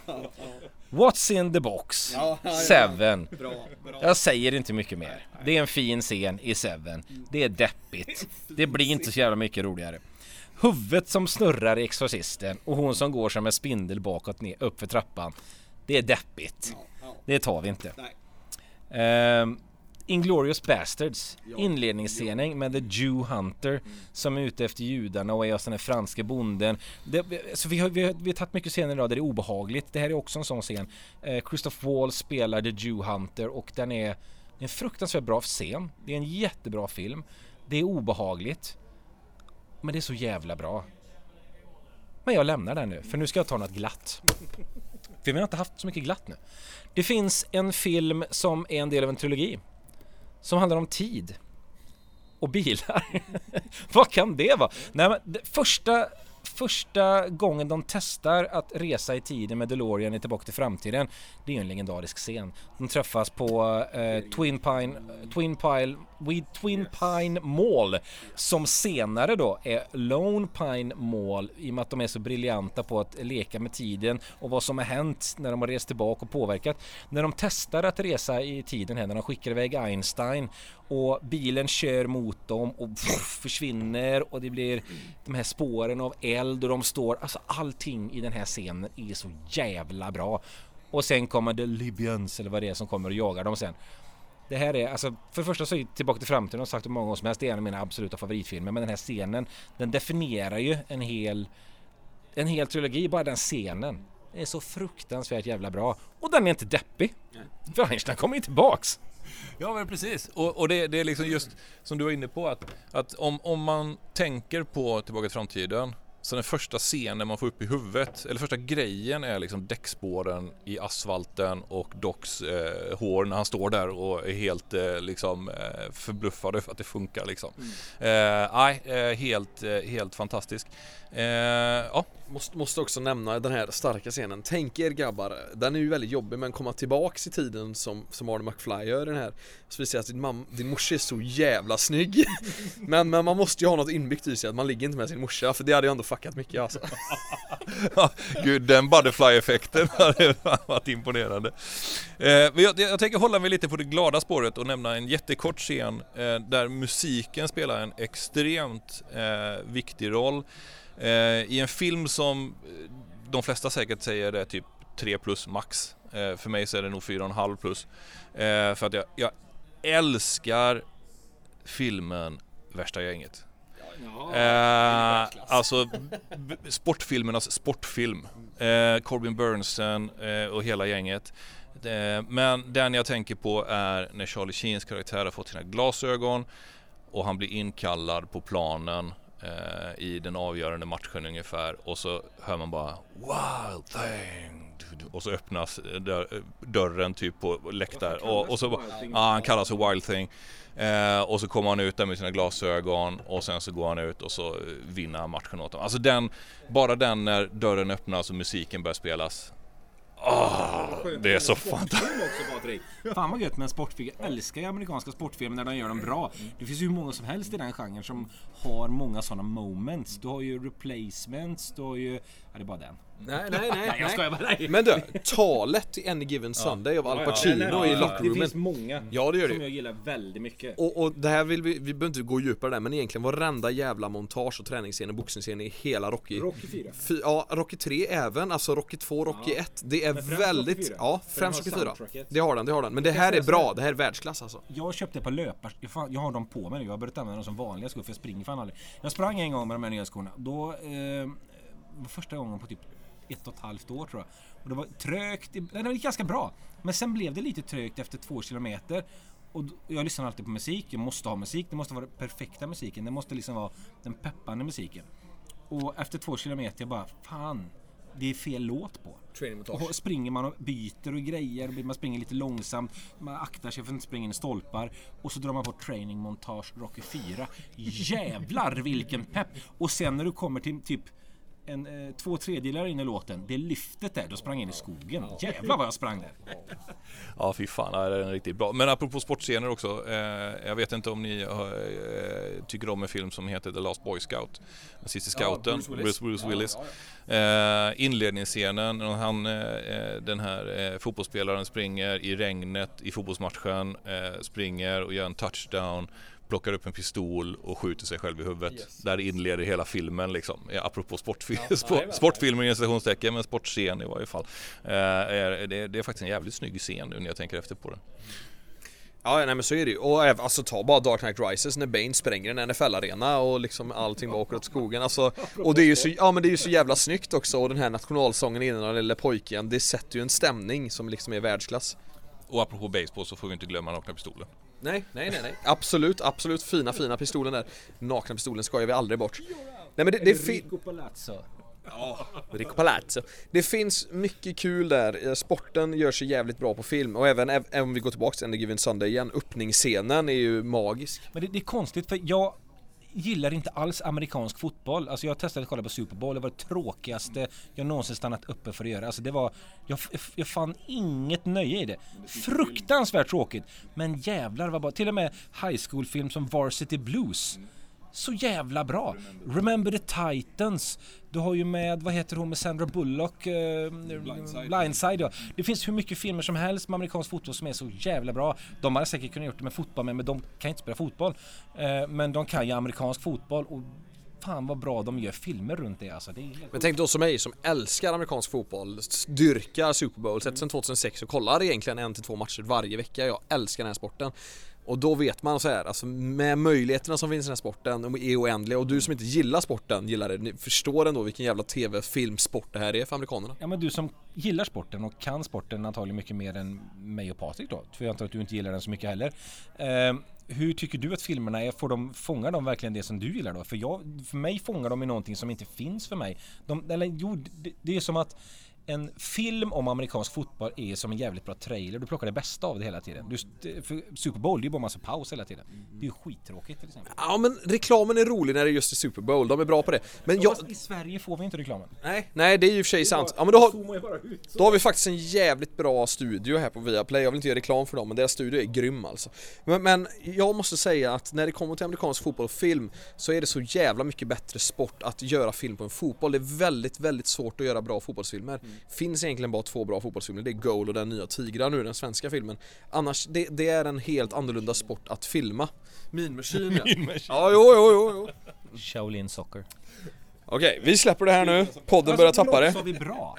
Speaker 1: What's in the box?
Speaker 2: Ja, ja, ja.
Speaker 1: Seven.
Speaker 2: Bra, bra.
Speaker 1: Jag säger inte mycket mer. Det är en fin scen i Seven. Det är deppigt. Det blir inte så jävla mycket roligare. Huvudet som snurrar i Exorcisten och hon som går som en spindel bakåt ner, upp för trappan. Det är deppigt. Det tar vi inte. Um, Inglorious Bastards, inledningsscenen med The Jew Hunter som är ute efter judarna och är alltså den här franska bonden. Det, så vi, har, vi, har, vi har tagit mycket scener idag där det är obehagligt. Det här är också en sån scen. Eh, Christoph Wall spelar The Jew Hunter och den är en fruktansvärt bra scen. Det är en jättebra film. Det är obehagligt. Men det är så jävla bra. Men jag lämnar den nu, för nu ska jag ta något glatt. För vi har inte haft så mycket glatt nu. Det finns en film som är en del av en trilogi. Som handlar om tid. Och bilar. <laughs> Vad kan det vara? Nej, men det första första gången de testar att resa i tiden med DeLorean i Tillbaka till framtiden det är ju en legendarisk scen. De träffas på eh, Twin Pine, Twin Pile vid Twin Pine Mall som senare då är Lone Pine Mall i och med att de är så briljanta på att leka med tiden och vad som har hänt när de har rest tillbaka och påverkat. När de testar att resa i tiden här, när de skickar iväg Einstein och bilen kör mot dem och pff, försvinner och det blir de här spåren av eld och de står, alltså allting i den här scenen är så jävla bra. Och sen kommer The Libyans eller vad det är som kommer och jagar dem sen. Det här är, alltså för det första så är Tillbaka till framtiden, har sagt det många gånger som helst, det är en av mina absoluta favoritfilmer. Men den här scenen, den definierar ju en hel, en hel trilogi, bara den scenen. Det är så fruktansvärt jävla bra. Och den är inte deppig. För Einstein kommer ju tillbaks.
Speaker 3: Ja men precis. Och, och det, det, är liksom just som du var inne på att, att om, om man tänker på Tillbaka till framtiden så den första scenen man får upp i huvudet, eller första grejen är liksom däckspåren i asfalten och Docs eh, hår när han står där och är helt eh, liksom eh, förbluffad över att det funkar liksom. Mm. Nej, eh, helt, eh, helt fantastisk. Eh, ja.
Speaker 2: Måste, måste också nämna den här starka scenen. Tänk er grabbar, den är ju väldigt jobbig men komma tillbaks i tiden som, som Arne McFly gör den här. Så visar att din, mam, din morsa är så jävla snygg. <laughs> men, men man måste ju ha något inbyggt i sig att man ligger inte med sin morsa för det hade ju ändå fuckat mycket alltså. <laughs>
Speaker 3: Gud, den butterfly-effekten <laughs> hade varit imponerande. Eh, jag, jag tänker hålla mig lite på det glada spåret och nämna en jättekort scen eh, där musiken spelar en extremt eh, viktig roll. Eh, I en film som eh, de flesta säkert säger är typ 3 plus max. Eh, för mig så är det nog 4,5 plus. Eh, för att jag, jag älskar filmen Värsta gänget. Eh, alltså sportfilmernas sportfilm. Eh, Corbin Burnson eh, och hela gänget. Eh, men den jag tänker på är när Charlie Sheens karaktär har fått sina glasögon och han blir inkallad på planen eh, i den avgörande matchen ungefär. Och så hör man bara Wild thing. Och så öppnas dörren typ på läktaren. Och, och så ja, han kallas för Wild thing Eh, och så kommer han ut där med sina glasögon och sen så går han ut och så vinner han matchen åt dem. Alltså den, bara den när dörren öppnas och musiken börjar spelas. Oh, det är så fantastiskt.
Speaker 1: Fan vad gött med en sportfilm. Jag älskar ju amerikanska sportfilmer när de gör dem bra. Det finns ju hur många som helst i den genren som har många sådana moments. Du har ju replacements, du har ju... Ja, det är bara den.
Speaker 2: Nej, nej, nej. <laughs>
Speaker 1: jag skojar bara. Nej.
Speaker 2: Men du, talet i Any Given Sunday av Al Pacino ja, ja, i lockroomen.
Speaker 1: Det finns många
Speaker 2: ja, det gör det.
Speaker 1: som jag gillar väldigt mycket.
Speaker 2: Och, och det här vill vi, vi behöver inte gå djupare där, men egentligen varenda jävla montage och träningsscener, boxningsscener i hela Rocky.
Speaker 1: Rocky 4?
Speaker 2: Fy, ja, Rocky 3 även, alltså Rocky 2, Rocky ja. 1. Det är väldigt, Rocky ja, främst Rocky 4. Det har den, det har den. Men det här är bra, det här är världsklass alltså.
Speaker 1: Jag köpte ett par löpar, jag har dem på mig nu, jag har börjat använda dem som vanliga skor för jag springer fan aldrig. Jag sprang en gång med de här nya skorna, då eh, var första gången på typ ett och ett halvt år tror jag. Och det var trögt, det var ganska bra. Men sen blev det lite trögt efter två kilometer. Och jag lyssnar alltid på musik, jag måste ha musik, det måste vara den perfekta musiken, det måste liksom vara den peppande musiken. Och efter två kilometer jag bara, fan, det är fel låt på. Och springer man och byter och grejer, man springer lite långsamt, man aktar sig för att inte springa in i stolpar och så drar man på training montage Rocky 4. Jävlar vilken pepp! Och sen när du kommer till typ en, eh, två tredjedelar in i låten, det lyftet där, då sprang jag in i skogen. Jävlar vad jag sprang där!
Speaker 3: Ja fy fan, det är riktigt bra. Men apropå sportscener också. Eh, jag vet inte om ni eh, tycker om en film som heter The Last Boy Scout. Den sista scouten, ja, Bruce Willis. Bruce, Bruce Willis. Ja, ja, eh, inledningsscenen, han, eh, den här eh, fotbollsspelaren springer i regnet i fotbollsmatchen, springer och gör en touchdown plockar upp en pistol och skjuter sig själv i huvudet. Yes. Där inleder hela filmen liksom. Apropå sportfil ja, sport, sportfilmer i citationstecken, men sportscen i varje fall. Eh, är, det, det, är faktiskt en jävligt snygg scen nu när jag tänker efter på den.
Speaker 2: Ja, nej men så är det ju. Och även, alltså ta bara Dark Knight Rises när Bane spränger en NFL-arena och liksom allting bara åker åt skogen. Alltså, och det är ju så, ja men det är ju så jävla snyggt också och den här nationalsången innan den lilla pojken, det sätter ju en stämning som liksom är världsklass.
Speaker 3: Och apropå baseball så får vi inte glömma nakna pistolen.
Speaker 2: Nej, nej, nej, nej. Absolut, absolut fina, fina pistolen där. Nakna pistolen skojar vi aldrig bort. Nej men det, det, fi-
Speaker 1: Palazzo.
Speaker 2: Rico Palazzo. Det finns mycket kul där. Eh, Sporten gör sig jävligt bra på film och även, även om vi går tillbaka till Any Given Sunday igen, öppningsscenen är ju magisk.
Speaker 1: Men det, det är konstigt för jag gillar inte alls amerikansk fotboll. Alltså jag testade att kolla på Super Bowl. Det var det tråkigaste jag någonsin stannat uppe för att göra. Alltså det var, jag, jag fann inget nöje i det. Fruktansvärt tråkigt. Men jävlar vad bra. Till och med high school-film som Varsity Blues. Så jävla bra! Remember the Titans. Du har ju med, vad heter hon med Sandra Bullock? Eh, Blindside. ja. Det finns hur mycket filmer som helst med amerikansk fotboll som är så jävla bra. De hade säkert kunnat gjort det med fotboll med, men de kan inte spela fotboll. Eh, men de kan ju amerikansk fotboll och fan vad bra de gör filmer runt det alltså. Det
Speaker 2: Men tänk då som mig som älskar amerikansk fotboll, dyrkar Super Bowl, sett sedan 2006 och kollar egentligen en till två matcher varje vecka. Jag älskar den här sporten. Och då vet man så här, alltså med möjligheterna som finns i den här sporten, de är oändliga och du som inte gillar sporten gillar det. Ni förstår ändå vilken jävla tv, film, sport det här är för amerikanerna.
Speaker 1: Ja men du som gillar sporten och kan sporten antagligen mycket mer än mig och Patrik då. För jag antar att du inte gillar den så mycket heller. Eh, hur tycker du att filmerna är? Får de, fångar de verkligen det som du gillar då? För, jag, för mig fångar de i någonting som inte finns för mig. De, eller jo, det, det är som att en film om amerikansk fotboll är som en jävligt bra trailer. Du plockar det bästa av det hela tiden. Du, Super Bowl, det är bara massa paus hela tiden. Det är ju skittråkigt till exempel.
Speaker 2: Ja men reklamen är rolig när det är just i Super Bowl, de är bra på det. Men jag...
Speaker 1: Fast I Sverige får vi inte reklamen.
Speaker 2: Nej, nej det är ju i och för sig sant. Ja men då har, då har vi faktiskt en jävligt bra studio här på Viaplay, jag vill inte göra reklam för dem men deras studio är grym alltså. Men, men jag måste säga att när det kommer till amerikansk fotboll och film så är det så jävla mycket bättre sport att göra film på en fotboll. Det är väldigt, väldigt svårt att göra bra fotbollsfilmer. Finns egentligen bara två bra fotbollsfilmer, det är Goal och Den nya Tigrar nu, den svenska filmen. Annars, det, det är en helt annorlunda sport att filma. Mean Machine ja.
Speaker 3: Mean Machine.
Speaker 2: Ja, jo, jo, jo, jo.
Speaker 1: Shaolin Soccer.
Speaker 2: Okej, vi släpper det här nu. Podden börjar tappa det.
Speaker 1: Sa vi bra?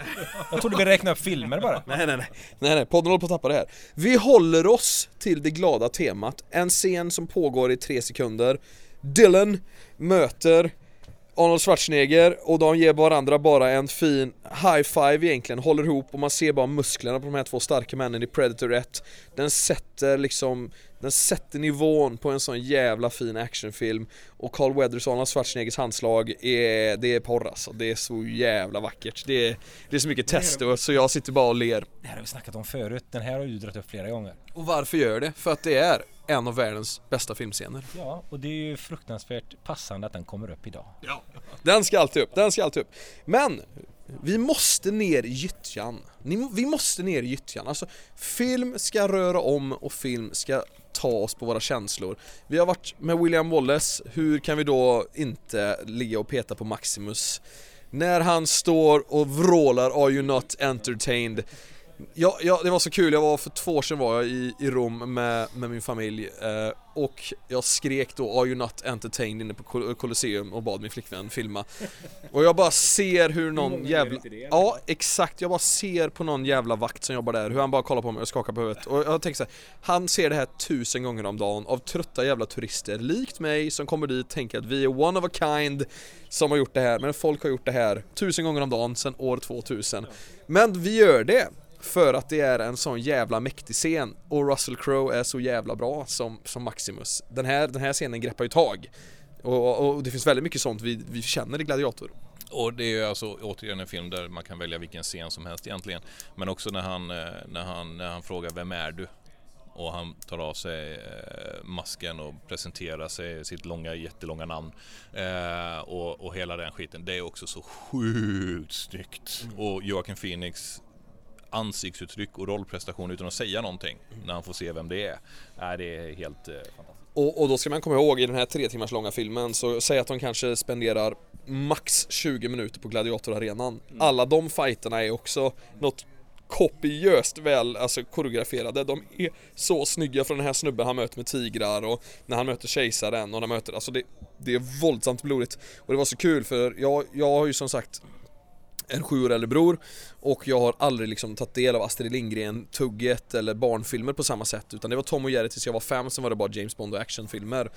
Speaker 1: Jag trodde vi räknade upp filmer bara.
Speaker 2: Nej, nej, nej. Nej, nej. Podden håller på att tappa det här. Vi håller oss till det glada temat. En scen som pågår i tre sekunder. Dylan möter Arnold Schwarzenegger och de ger varandra bara en fin high five egentligen, håller ihop och man ser bara musklerna på de här två starka männen i Predator 1 Den sätter liksom, den sätter nivån på en sån jävla fin actionfilm och Carl Weathers och Arnold Schwarzeneggers handslag är, det är porr alltså, det är så jävla vackert Det är, det är så mycket tester så jag sitter bara och ler
Speaker 1: Det här har vi snackat om förut. Den här har du dragit upp flera gånger.
Speaker 2: Och varför gör det? För att det är en av världens bästa filmscener
Speaker 1: Ja, och det är ju fruktansvärt passande att den kommer upp idag.
Speaker 2: Den ska alltid upp, den ska alltid upp. Men vi måste ner i gyttjan. Ni- Vi måste ner i gyttjan. Alltså, film ska röra om och film ska ta oss på våra känslor. Vi har varit med William Wallace, hur kan vi då inte ligga och peta på Maximus? När han står och vrålar 'Are you not entertained?' Ja, ja, det var så kul, jag var för två år sedan var jag i, i Rom med, med min familj eh, och jag skrek då 'Are you not entertained?' inne på Col- Colosseum och bad min flickvän filma. <laughs> Och jag bara ser hur någon jävla... Ja, exakt, jag bara ser på någon jävla vakt som jobbar där, hur han bara kollar på mig och skakar på huvudet. Och jag tänker så här, han ser det här tusen gånger om dagen av trötta jävla turister likt mig som kommer dit tänker att vi är one of a kind som har gjort det här, men folk har gjort det här tusen gånger om dagen sedan år 2000 Men vi gör det för att det är en sån jävla mäktig scen och Russell Crowe är så jävla bra som, som Maximus. Den här, den här scenen greppar ju tag. Och, och det finns väldigt mycket sånt vi, vi känner i Gladiator.
Speaker 3: Och det är ju alltså återigen en film där man kan välja vilken scen som helst egentligen. Men också när han, eh, när han, när han frågar Vem är du? Och han tar av sig eh, masken och presenterar sig, sitt långa, jättelånga namn. Eh, och, och hela den skiten. Det är också så sjukt snyggt. Och Joaquin Phoenix ansiktsuttryck och rollprestation utan att säga någonting när han får se vem det är. Nej, det är helt eh, fantastiskt.
Speaker 2: Och, och då ska man komma ihåg i den här tre timmars långa filmen så säg att de kanske spenderar max 20 minuter på Gladiatorarenan. Alla de fighterna är också något kopiöst väl alltså koreograferade. De är så snygga från den här snubben han möter med tigrar och när han möter kejsaren och när han möter, alltså det, det är våldsamt blodigt. Och det var så kul för jag, jag har ju som sagt en sju år äldre bror och jag har aldrig liksom tagit del av Astrid Lindgren-tugget eller barnfilmer på samma sätt utan det var Tom och Jerry tills jag var fem, sen var det bara James Bond och actionfilmer.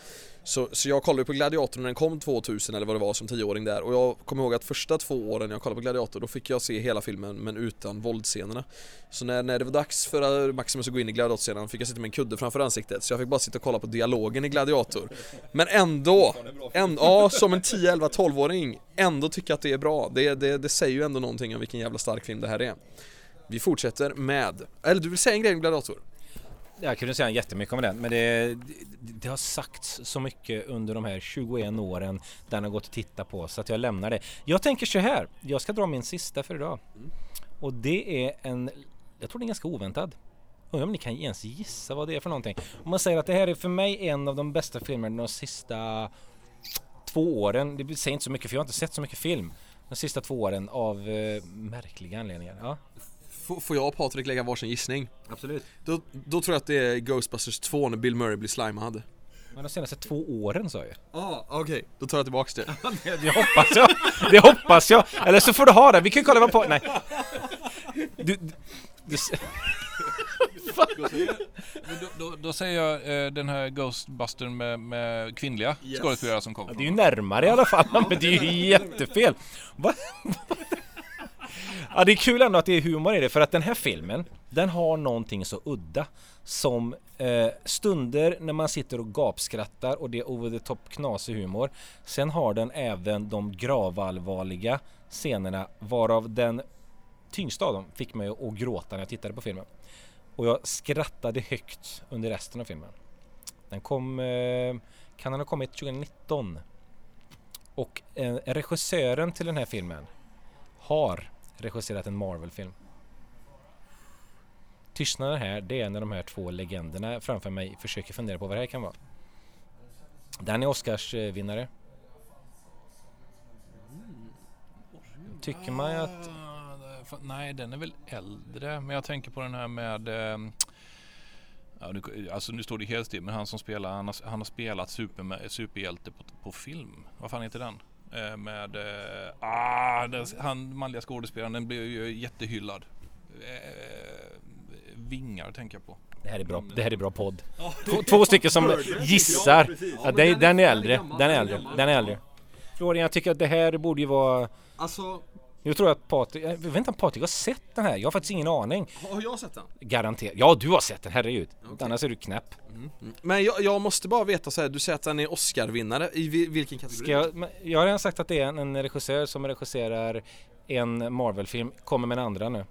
Speaker 2: Så, så jag kollade på Gladiator när den kom 2000 eller vad det var som tioåring där och jag kommer ihåg att första två åren jag kollade på Gladiator då fick jag se hela filmen men utan våldscenerna. Så när, när det var dags för Maximus att gå in i Gladiator-scenen fick jag sitta med en kudde framför ansiktet så jag fick bara sitta och kolla på dialogen i Gladiator. Men ändå, en, ja som en 10, 11, 12-åring ändå tycka att det är bra. Det, det, det säger ju ändå någonting om vilken jävla stark film det här är. Vi fortsätter med, eller du vill säga en grej om Gladiator?
Speaker 1: Jag kunde säga jättemycket om den men det, det, det, har sagts så mycket under de här 21 åren den har gått att titta på så att jag lämnar det. Jag tänker så här, jag ska dra min sista för idag. Mm. Och det är en, jag tror den är ganska oväntad. Undrar om ni kan ens gissa vad det är för någonting. Om man säger att det här är för mig en av de bästa filmerna de sista två åren. Det säger inte så mycket för jag har inte sett så mycket film de sista två åren av eh, märkliga anledningar. Ja.
Speaker 2: får jag och Patrik lägga varsin gissning?
Speaker 1: Absolut.
Speaker 2: Då, då tror jag att det är Ghostbusters 2 när Bill Murray blir slimad.
Speaker 1: Men de senaste två åren sa jag ju.
Speaker 2: Ah, okej. Okay. Då tar jag tillbaks <laughs> det.
Speaker 1: det hoppas jag. Det hoppas jag. Eller så får du ha det. Vi kan kolla vad på... Nej. Du... du, du
Speaker 3: då, då, då, säger jag eh, den här Ghostbustern med, med kvinnliga yes. skådespelare som kommer.
Speaker 1: Ja, det är ju närmare i alla fall, <laughs> men det är ju jättefel. Va? ja, det är kul ändå att det är humor i det, för att den här filmen, den har någonting så udda som eh, stunder när man sitter och gapskrattar och det är over the top knasig humor. Sen har den även de gravallvarliga scenerna varav den tyngsta av dem fick mig att gråta när jag tittade på filmen. Och jag skrattade högt under resten av filmen. Den kom, eh, kan den ha kommit 2019? Och eh, regissören till den här filmen har regisserat en Marvel-film. Tystnaden här, det är när de här två legenderna framför mig försöker fundera på vad det här kan vara. Den är Oscarsvinnare. Eh, Tycker man att
Speaker 3: nej, den är väl äldre. Men jag tänker på den här med ehm, Ja, nu, alltså nu står det helt still, men han som spelar, han har, han har spelat super, superhjälte på, på film. Vad fan heter den? Eh, med, eh, ah, den, han manliga skådespelaren, den blir ju jättehyllad. Eh, vingar tänker jag på.
Speaker 1: Det här är bra, det här är bra podd. Två, två stycken som gissar. Ja, det, den är äldre, den är äldre, den är äldre. Florian, jag tycker att det här borde ju vara...
Speaker 2: Alltså,
Speaker 1: nu tror jag att Patrik, jag vet inte om Patrik har sett den här, jag har faktiskt ingen aning.
Speaker 2: Har jag sett den?
Speaker 1: Garanterat, ja du har sett den, herregud. Okay. Annars är du knäpp.
Speaker 2: Mm. Mm. Men jag, jag, måste bara veta så här, du säger att den är Oscar-vinnare, i vilken kategori?
Speaker 1: Ska jag, jag har redan sagt att det är en, en regissör som regisserar en Marvel-film, kommer med en andra nu.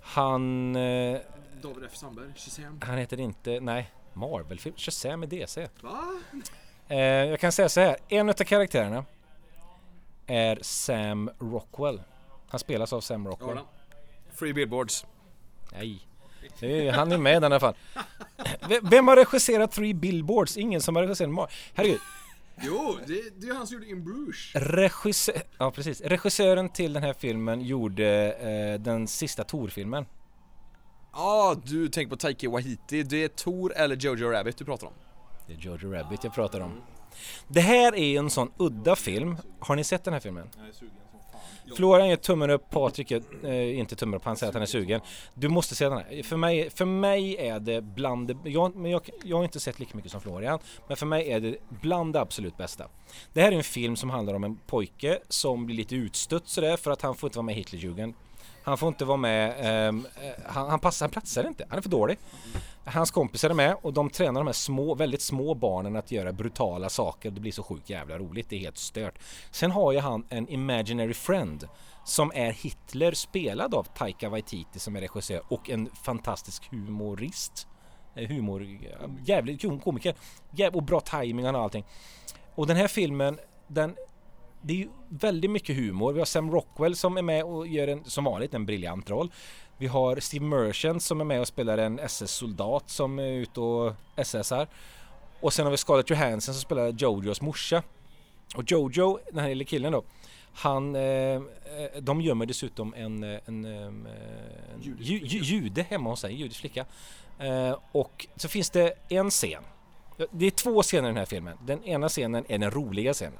Speaker 1: Han... Eh,
Speaker 2: David F Sandberg, Shazam?
Speaker 1: Han heter inte, nej, Marvel-film, Shazam är DC.
Speaker 2: Va?
Speaker 1: Eh, jag kan säga så här, en utav karaktärerna är Sam Rockwell. Han spelas av Sam Rockwell. Ja,
Speaker 2: Free Billboards.
Speaker 1: Nej. Är, han är med i alla fall. Vem har regisserat Three Billboards? Ingen som har regisserat Mar Herregud.
Speaker 2: Jo, det, det är han som gjorde In Bruges.
Speaker 1: Regissör, ja precis. Regissören till den här filmen gjorde eh, den sista Tor-filmen.
Speaker 2: Ja, ah, du tänker på Taiki Wahiti. Det är Tor eller Jojo Rabbit du pratar om.
Speaker 1: Det är Jojo Rabbit jag pratar om. Det här är en sån udda film. Har ni sett den här filmen? Florian ger tummen upp, Patrik gör eh, inte tummen upp, han säger att han är sugen. Du måste se den här. För mig, för mig är det bland det, jag, men jag, jag har inte sett lika mycket som Florian, men för mig är det bland det absolut bästa. Det här är en film som handlar om en pojke som blir lite utstött sådär för att han får inte vara med i Hitlerjugend. Han får inte vara med, um, han, han, passar, han platsar inte, han är för dålig. Hans kompisar är med och de tränar de här små, väldigt små barnen att göra brutala saker. Det blir så sjukt jävla roligt, det är helt stört. Sen har ju han en imaginary friend som är Hitler spelad av Taika Waititi som är regissör och en fantastisk humorist. Eh, humor, jävligt komiker. Jävligt, och bra timing och allting. Och den här filmen, den det är ju väldigt mycket humor. Vi har Sam Rockwell som är med och gör en, som vanligt en briljant roll. Vi har Steve Merchant som är med och spelar en SS-soldat som är ute och SSar. Och sen har vi Scarlett Johansson som spelar Jojos morsa. Och Jojo, den här lilla killen då, han, eh, de gömmer dessutom en, en, en, en ju, jude hemma hos sig, en judisk flicka. Eh, och så finns det en scen. Det är två scener i den här filmen. Den ena scenen är den roliga scenen.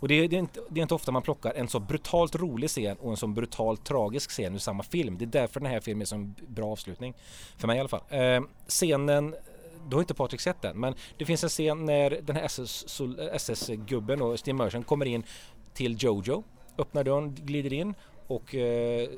Speaker 1: Och det är, det, är inte, det är inte ofta man plockar en så brutalt rolig scen och en så brutalt tragisk scen ur samma film. Det är därför den här filmen är så en bra avslutning. För mig i alla fall. Eh, scenen du har inte Patrik sett den, men det finns en scen när den här SS-gubben och Steve Merchant kommer in till Jojo, öppnar dörren, glider in och eh,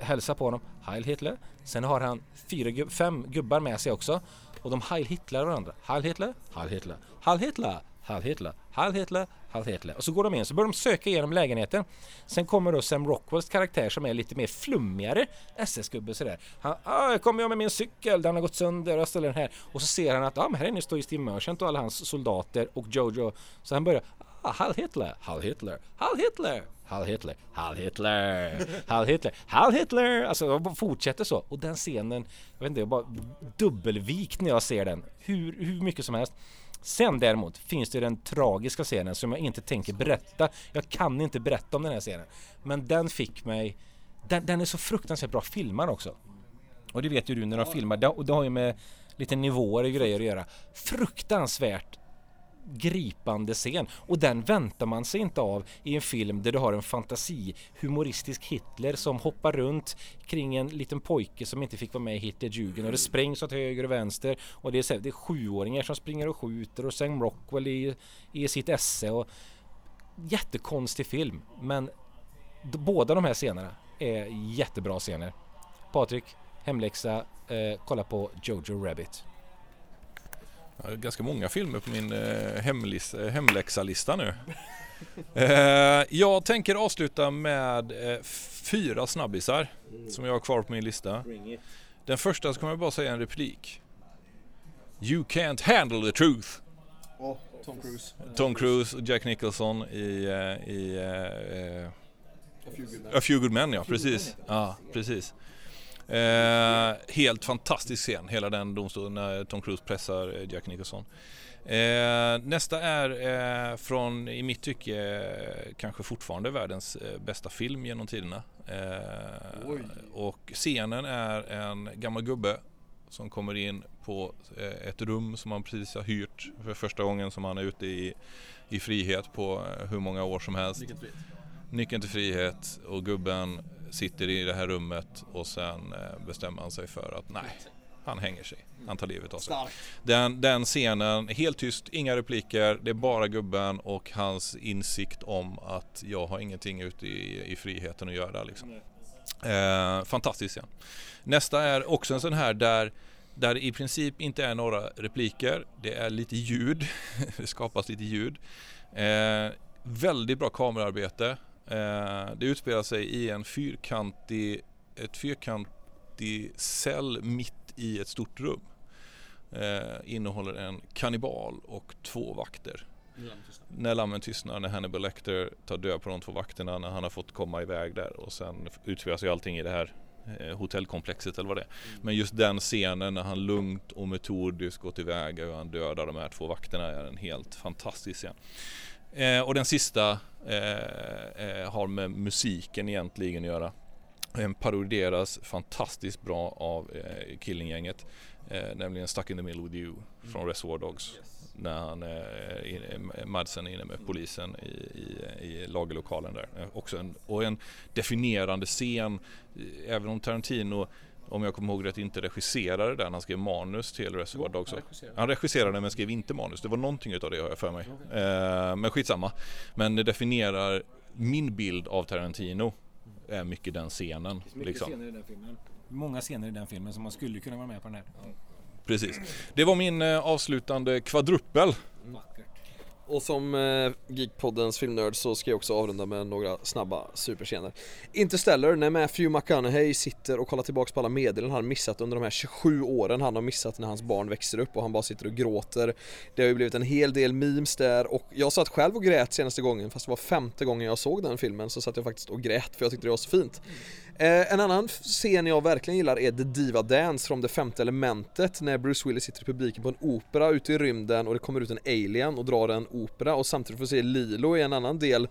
Speaker 1: hälsar på honom. Heil Hitler. Sen har han fyra, fem gubbar med sig också och de Heil Hitler varandra. Heil Hitler, Heil Hitler, Heil Hitler, Heil Hitler, Heil Hitler, Heil Hitler. Och så går de in så börjar de söka igenom lägenheten. Sen kommer då Sam Rockwells karaktär som är lite mer flummigare SS-gubbe sådär. Han, ah, kommer jag med min cykel, den har gått sönder och jag ställer den här. Och så ser han att ah, men här inne står ju Steve Merchant och alla hans soldater och Jojo. Så han börjar ah, Heil Hitler, Heil Hitler, Heil Hitler. Heil Hitler, Heil Hitler, Heil Hitler, Heil Hitler. Alltså de fortsätter så. Och den scenen, jag vet inte, jag bara dubbelvikt när jag ser den. Hur, hur mycket som helst. Sen däremot finns det den tragiska scenen som jag inte tänker berätta. Jag kan inte berätta om den här scenen. Men den fick mig... Den, den är så fruktansvärt bra filmad också. Och det vet ju du när de filmar. Det, och det har ju med lite nivåer och grejer att göra. Fruktansvärt gripande scen. Och den väntar man sig inte av i en film där du har en fantasi humoristisk Hitler som hoppar runt kring en liten pojke som inte fick vara med i Hitlerjugend och det sprängs åt höger och vänster. Och det är, så här, det är sjuåringar som springer och skjuter och Sam Rockwell i, i sitt esse. Och jättekonstig film. Men båda de här scenerna är jättebra scener. Patrik, hemläxa, eh, kolla på Jojo Rabbit.
Speaker 3: Jag har ganska många filmer på min eh, hemlis, eh, hemläxa-lista nu. <laughs> eh, jag tänker avsluta med fyra snabbisar som jag har kvar på min lista. Den första så kommer jag bara säga en replik. You can't handle the truth.
Speaker 2: Oh, Tom Cruise.
Speaker 3: Tom Cruise och Jack Nicholson i, i uh.
Speaker 2: A Few Good Men,
Speaker 3: ja precis. Ja, precis. Eh, helt fantastisk scen, hela den domstolen när Tom Cruise pressar eh, Jack Nicholson. Eh, nästa är eh, från, i mitt tycke, eh, kanske fortfarande världens eh, bästa film genom tiderna. och scenen är en gammal gubbe som kommer in på ett rum som han precis har hyrt för första gången som han är ute i, i frihet på hur många år som helst. Nyckeln till frihet och gubben sitter i det här rummet och sen eh, bestämmer han sig för att nej, han hänger sig. Han tar livet av sig. Den, den scenen, helt tyst, inga repliker, det är bara gubben och hans insikt om att jag har ingenting ute i, i friheten att göra. Liksom. Eh, fantastisk scen. Nästa är också en sån här där där det i princip inte är några repliker. Det är lite ljud. <laughs> det skapas lite ljud. Eh, väldigt bra kamerarbete. Eh, det utspelar sig i en fyrkantig, ett fyrkantig cell mitt i ett stort rum. Eh, innehåller en kannibal och två vakter. När lammen tystnar, när Hannibal Lecter tar död på de två vakterna, när han har fått komma iväg där och sen utspelar sig allting i det här eh, hotellkomplexet eller vad det är. Mm. Men just den scenen när han lugnt och metodiskt går tillväga och han dödar de här två vakterna är en helt fantastisk scen. Eh, och den sista eh, eh, har med musiken egentligen att göra. Den parodieras fantastiskt bra av eh, Killinggänget. Eh, nämligen Stuck in the middle with you mm. från Reservoir Dogs. Yes. När han, eh, Madsen är inne med polisen i, i, i lagerlokalen där. Eh, också en, och en definierande scen. Även om Tarantino om jag kommer ihåg rätt, inte regisserade den. Han skrev manus till Reservoir Dogs. Han regisserade den men skrev inte manus. Det var någonting utav det har jag för mig. Okay. Eh, men skitsamma. Men det definierar min bild av Tarantino. Är mycket den scenen.
Speaker 1: Det liksom. scener i den filmen. Många scener i den filmen som man skulle kunna vara med på den här. Ja.
Speaker 3: Precis. Det var min eh, avslutande kvadruppel.
Speaker 2: Vackert. Och som eh, Geekpoddens filmnörd så ska jag också avrunda med några snabba superscener. Interstellar, när Matthew McConaughey sitter och kollar tillbaks på alla meddelanden han missat under de här 27 åren han har missat när hans barn växer upp och han bara sitter och gråter. Det har ju blivit en hel del memes där och jag satt själv och grät senaste gången fast det var femte gången jag såg den filmen så satt jag faktiskt och grät för jag tyckte det var så fint. Eh, en annan scen jag verkligen gillar är The Diva Dance från det femte elementet när Bruce Willis sitter i publiken på en opera ute i rymden och det kommer ut en alien och drar en opera och samtidigt får se Lilo i en annan del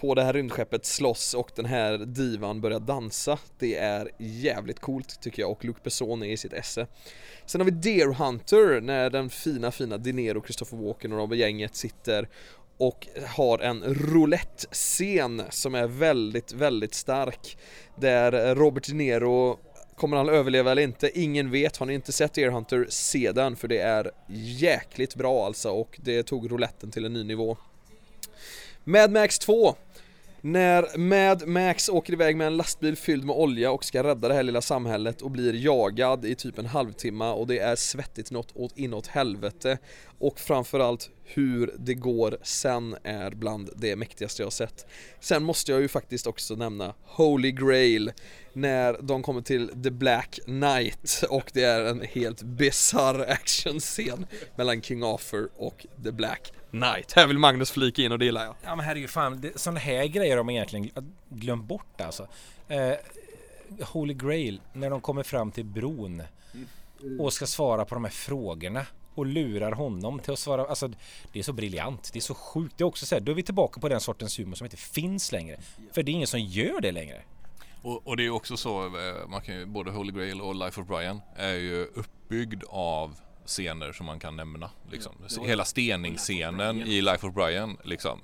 Speaker 2: på det här rymdskeppet slåss och den här divan börjar dansa. Det är jävligt coolt tycker jag och Luc Besson är i sitt esse. Sen har vi Deer Hunter när den fina fina Dinero, Christopher Walken och de gänget sitter och har en roulette-scen som är väldigt, väldigt stark. Där Robert De Niro Kommer han överleva eller inte? Ingen vet. Har ni inte sett Air Hunter, se den för det är jäkligt bra alltså och det tog rouletten till en ny nivå. Mad Max 2 när Mad Max åker iväg med en lastbil fylld med olja och ska rädda det här lilla samhället och blir jagad i typ en halvtimme och det är svettigt något åt inåt helvete och framförallt hur det går sen är bland det mäktigaste jag har sett. Sen måste jag ju faktiskt också nämna Holy Grail när de kommer till The Black Knight och det är en helt bisarr <laughs> actionscen mellan King Arthur och The Black Knight. Här vill Magnus flika in och det gillar jag.
Speaker 1: Ja men herregud fan, det, sådana här grejer har man egentligen glömt bort alltså. Eh, Holy Grail, när de kommer fram till bron och ska svara på de här frågorna och lurar honom till att svara. Alltså, det är så briljant. Det är så sjukt. Det är också så här, då är vi tillbaka på den sortens humor som inte finns längre. För det är ingen som gör det längre.
Speaker 3: Och, och det är också så, eh, man kan ju, både Holy Grail och Life of Brian är ju uppbyggd av scener som man kan nämna. Liksom. Ja, Hela steningsscenen i Life of Brian. Liksom.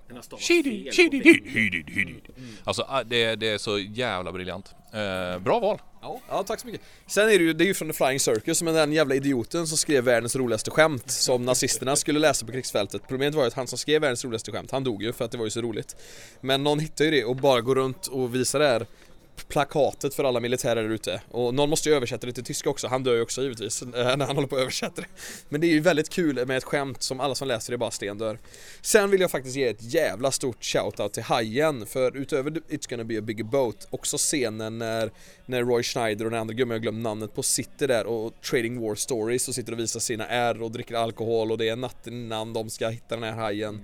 Speaker 3: Alltså det, det är så jävla briljant. Eh, bra val!
Speaker 2: Ja, ja, tack så mycket. Sen är det ju, det är ju från The Flying Circus, men den jävla idioten som skrev världens roligaste skämt som nazisterna skulle läsa på krigsfältet. Problemet var ju att han som skrev världens roligaste skämt, han dog ju för att det var ju så roligt. Men någon hittade ju det och bara går runt och visar det här plakatet för alla militärer där ute. Och någon måste ju översätta det till tyska också, han dör ju också givetvis <laughs> när han håller på att översätta det. Men det är ju väldigt kul med ett skämt som alla som läser det bara stendör. Sen vill jag faktiskt ge ett jävla stort shoutout till Hajen, för utöver It's gonna be a bigger boat, också scenen när, när Roy Schneider och den andra gumman jag glömt namnet på sitter där och trading war stories och sitter och visar sina ärr och dricker alkohol och det är natten innan de ska hitta den här hajen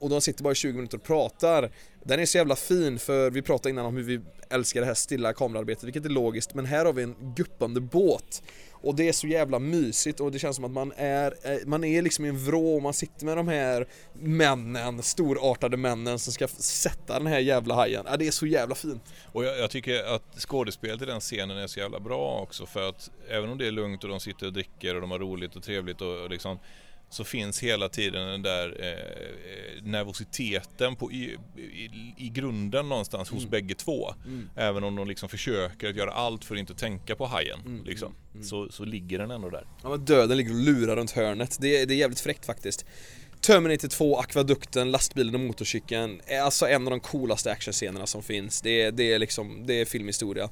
Speaker 2: och de sitter bara i 20 minuter och pratar. Den är så jävla fin för vi pratade innan om hur vi älskar det här stilla kamerarbetet, vilket är logiskt, men här har vi en guppande båt. Och det är så jävla mysigt och det känns som att man är, eh, man är liksom i en vrå och man sitter med de här männen, storartade männen som ska sätta den här jävla hajen. Ja, det är så jävla fint.
Speaker 3: Och jag, jag, tycker att skådespelet i den scenen är så jävla bra också för att även om det är lugnt och de sitter och dricker och de har roligt och trevligt och, och liksom så finns hela tiden den där eh, eh, nervositeten på, i, i, i, grunden någonstans hos mm. bägge två. Mm. Även om de liksom försöker att göra allt för att inte tänka på hajen. Mm. Liksom. Mm. mm. Så, så ligger den ändå där.
Speaker 2: Ja men döden ligger och lurar runt hörnet. Det, det är jävligt fräckt faktiskt. Terminator 2, akvadukten, lastbilen och motorcykeln är alltså en av de coolaste actionscenerna som finns. Det, det är liksom, det är filmhistoria.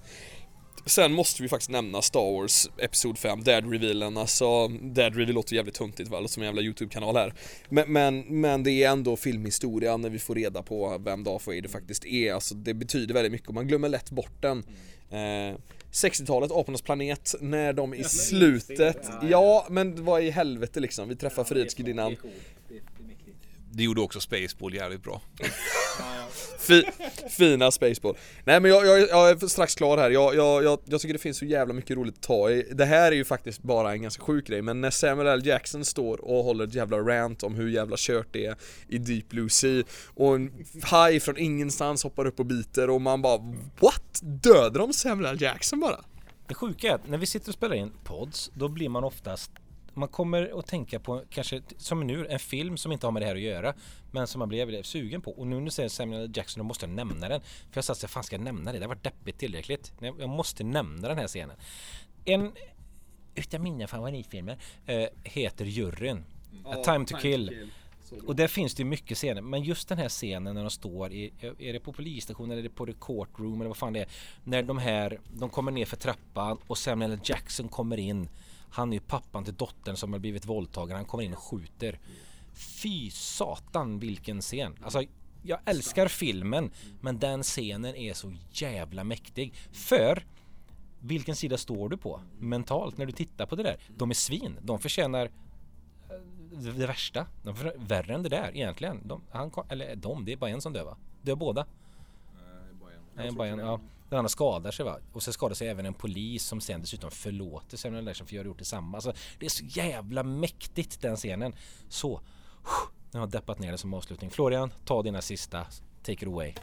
Speaker 2: Sen måste vi faktiskt nämna Star Wars Episod 5, Dead Revealen, alltså Dead Reveal låter jävligt tuntigt väl, som en jävla YouTube-kanal här. Men, men, men, det är ändå filmhistoria när vi får reda på vem Darth Vader faktiskt är, alltså det betyder väldigt mycket. Och man glömmer lätt bort den. Eh, 60-talet, Apornas planet, när de i slutet, ja men vad i helvete liksom, vi träffar Frihetsgudinnan.
Speaker 3: det gjorde också Spaceball jävligt bra. <laughs>
Speaker 2: Fi, fina Spaceball. Nej men jag, jag, jag, är strax klar här, jag, jag, jag, jag tycker det finns så jävla mycket roligt att ta i. Det här är ju faktiskt bara en ganska sjuk grej, men när Samuel L. Jackson står och håller ett jävla rant om hur jävla kört det är i Deep Blue Sea och en haj från ingenstans hoppar upp och biter och man bara What? Dödar de Samuel L. Jackson bara?
Speaker 1: Det sjuka är att när vi sitter och spelar in pods, då blir man oftast man kommer att tänka på kanske som nu en film som inte har med det här att göra men som man blev sugen på och nu när du säger Samuel Jackson då måste jag nämna den för jag satt så fan ska jag nämna det? Det har varit deppigt tillräckligt. Jag måste nämna den här scenen. En utav mina favoritfilmer äh, heter Juryn. Oh, A Time to Kill. kill. Och där finns det mycket scener, men just den här scenen när de står i, är det på polisstationen eller är det på the courtroom eller vad fan det är? När de här, de kommer ner för trappan och Samuel Jackson kommer in han är ju pappan till dottern som har blivit våldtagen. Han kommer in och skjuter. Fy satan vilken scen. Alltså jag älskar filmen men den scenen är så jävla mäktig. För vilken sida står du på mentalt när du tittar på det där? De är svin. De förtjänar eh, det värsta. De förtjänar, värre än det där egentligen. De, han, eller de, det är bara en som dör va? Dör båda? Nej, bara en. Nej, bara en ja. Den andra skadar sig va. Och sen skadar sig även en polis som sen dessutom förlåter Samuel Jackson för att har gjort detsamma. Alltså, det är så jävla mäktigt den scenen. Så, nu har jag deppat ner det som avslutning. Florian, ta dina sista. Take it away.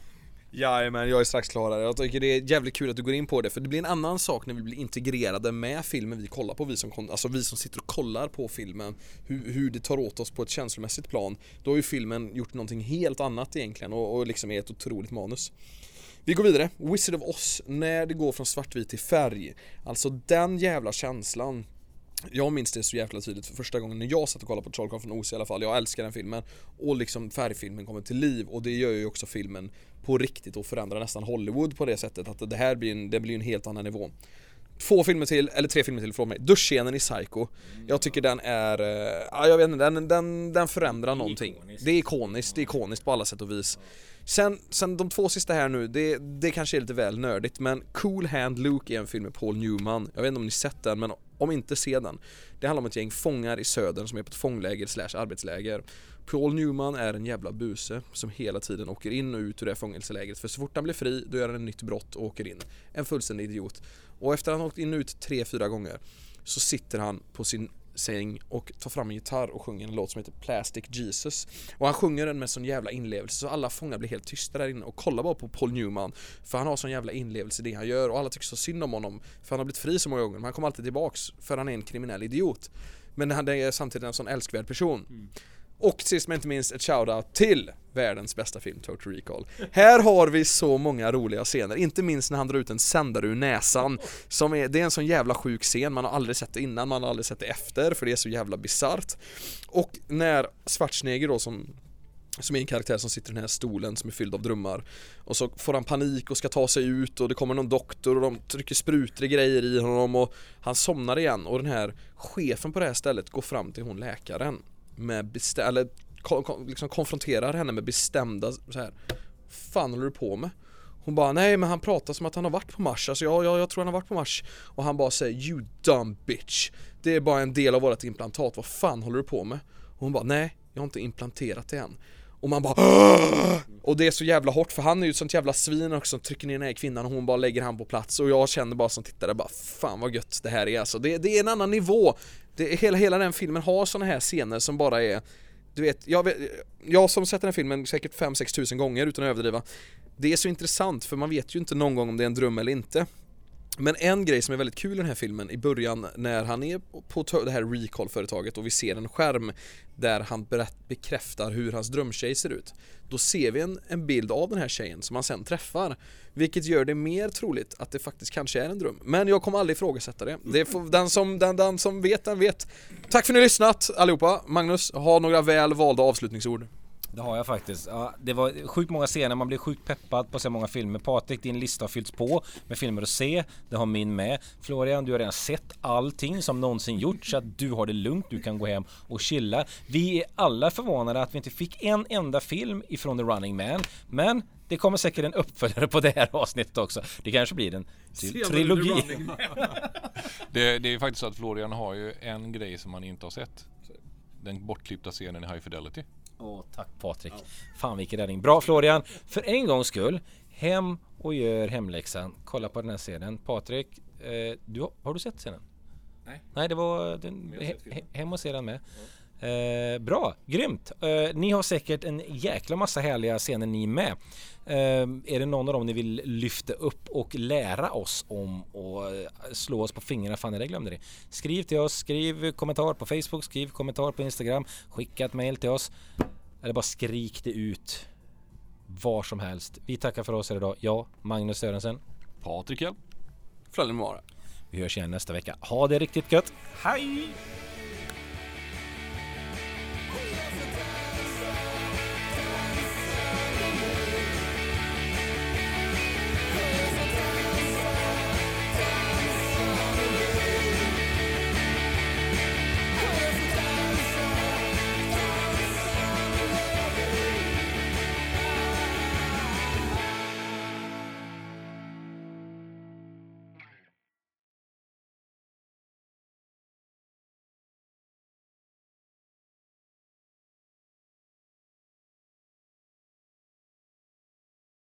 Speaker 2: Jajamän, jag är strax klar här. Jag tycker det är jävligt kul att du går in på det för det blir en annan sak när vi blir integrerade med filmen vi kollar på, vi som, alltså vi som sitter och kollar på filmen hur, hur det tar åt oss på ett känslomässigt plan. Då har ju filmen gjort någonting helt annat egentligen och, och liksom är ett otroligt manus. Vi går vidare, Wizard of Oz, när det går från svartvit till färg. Alltså den jävla känslan jag minns det så jävla tydligt för första gången när jag satt och kollade på Trollkarlen från Oz i alla fall. Jag älskar den filmen. Och liksom färgfilmen kommer till liv och det gör ju också filmen på riktigt och förändrar nästan Hollywood på det sättet att det här blir en, det blir en helt annan nivå. Två filmer till, eller tre filmer till från mig. Duschscenen i Psycho. Jag tycker den är, eh, ja jag vet inte, den, den, den förändrar någonting. Det är ikoniskt, det är ikoniskt på alla sätt och vis. Sen, sen de två sista här nu, det, det kanske är lite väl nördigt men Cool Hand Luke är en film med Paul Newman. Jag vet inte om ni sett den men om inte se den. Det handlar om ett gäng fångar i södern som är på ett fångläger slash arbetsläger. Paul Newman är en jävla buse som hela tiden åker in och ut ur det här fångelselägret för så fort han blir fri då gör han ett nytt brott och åker in. En fullständig idiot. Och efter att han åkt in och ut tre, fyra gånger så sitter han på sin säng och tar fram en gitarr och sjunger en låt som heter Plastic Jesus. Och han sjunger den med sån jävla inlevelse så alla fångar blir helt tysta där inne och kollar bara på Paul Newman för han har sån jävla inlevelse i det han gör och alla tycker så synd om honom för han har blivit fri så många gånger men han kommer alltid tillbaks för han är en kriminell idiot. Men han är samtidigt en sån älskvärd person. Mm. Och sist men inte minst ett shoutout till världens bästa film, Total Recall. Här har vi så många roliga scener, inte minst när han drar ut en sändare ur näsan. Som är, det är en sån jävla sjuk scen, man har aldrig sett det innan, man har aldrig sett det efter, för det är så jävla bisarrt. Och när Schwarzenegger då som som är en karaktär som sitter i den här stolen som är fylld av drömmar Och så får han panik och ska ta sig ut och det kommer någon doktor och de trycker sprutor och grejer i honom och Han somnar igen och den här chefen på det här stället går fram till hon läkaren med bestämda, eller kon- kon- liksom konfronterar henne med bestämda så här. Fan håller du på med? Hon bara nej men han pratar som att han har varit på Mars, alltså jag, jag, jag tror han har varit på Mars Och han bara säger you dumb bitch Det är bara en del av vårt implantat, vad fan håller du på med? Och hon bara nej, jag har inte implanterat det än och man bara "Åh!" Och det är så jävla hårt för han är ju ett sånt jävla svin också som trycker ner den här kvinnan och hon bara lägger han på plats och jag känner bara som tittare bara Fan vad gött det här är alltså, det, det är en annan nivå det, hela, hela den filmen har såna här scener som bara är Du vet, jag, vet, jag som sett den här filmen säkert 5-6 tusen gånger utan att överdriva. Det är så intressant för man vet ju inte någon gång om det är en dröm eller inte men en grej som är väldigt kul i den här filmen i början när han är på det här recall-företaget och vi ser en skärm där han bekräftar hur hans drömtjej ser ut. Då ser vi en, en bild av den här tjejen som han sen träffar. Vilket gör det mer troligt att det faktiskt kanske är en dröm. Men jag kommer aldrig ifrågasätta det. det får, den, som, den, den som vet, den vet. Tack för att ni har lyssnat allihopa. Magnus, ha några väl valda avslutningsord.
Speaker 1: Det har jag faktiskt. Ja, det var sjukt många scener, man blir sjukt peppad på så många filmer. Patrik, din lista har fyllts på med filmer att se. Det har min med. Florian, du har redan sett allting som någonsin gjorts så att du har det lugnt. Du kan gå hem och chilla. Vi är alla förvånade att vi inte fick en enda film ifrån The Running Man. Men det kommer säkert en uppföljare på det här avsnittet också. Det kanske blir en tri- trilogi. <laughs>
Speaker 3: Det, det är faktiskt så att Florian har ju en grej som han inte har sett. Den bortklippta scenen i High Fidelity.
Speaker 1: Åh, tack Patrik. Fan vilken räddning. Bra Florian. För en gångs skull, hem och gör hemläxan. Kolla på den här scenen. Patrik, eh, du, har- du sett scenen?
Speaker 3: Nej.
Speaker 1: Nej, det var den, he, hem och se den med. Eh, bra, grymt. Eh, ni har säkert en jäkla massa härliga scener ni med. Eh, är det någon av dem ni vill lyfta upp och lära oss om och eh, slå oss på fingrarna? Fan, jag glömde det. Skriv till oss, skriv kommentar på Facebook, skriv kommentar på Instagram, skicka ett mail till oss. Eller bara skrik det ut. Var som helst. Vi tackar för oss här idag. Jag, Magnus Sörensen.
Speaker 3: Patrik Hjelm.
Speaker 2: Flöjden Mara.
Speaker 1: Vi hörs igen nästa vecka. Ha det riktigt gött. Hej!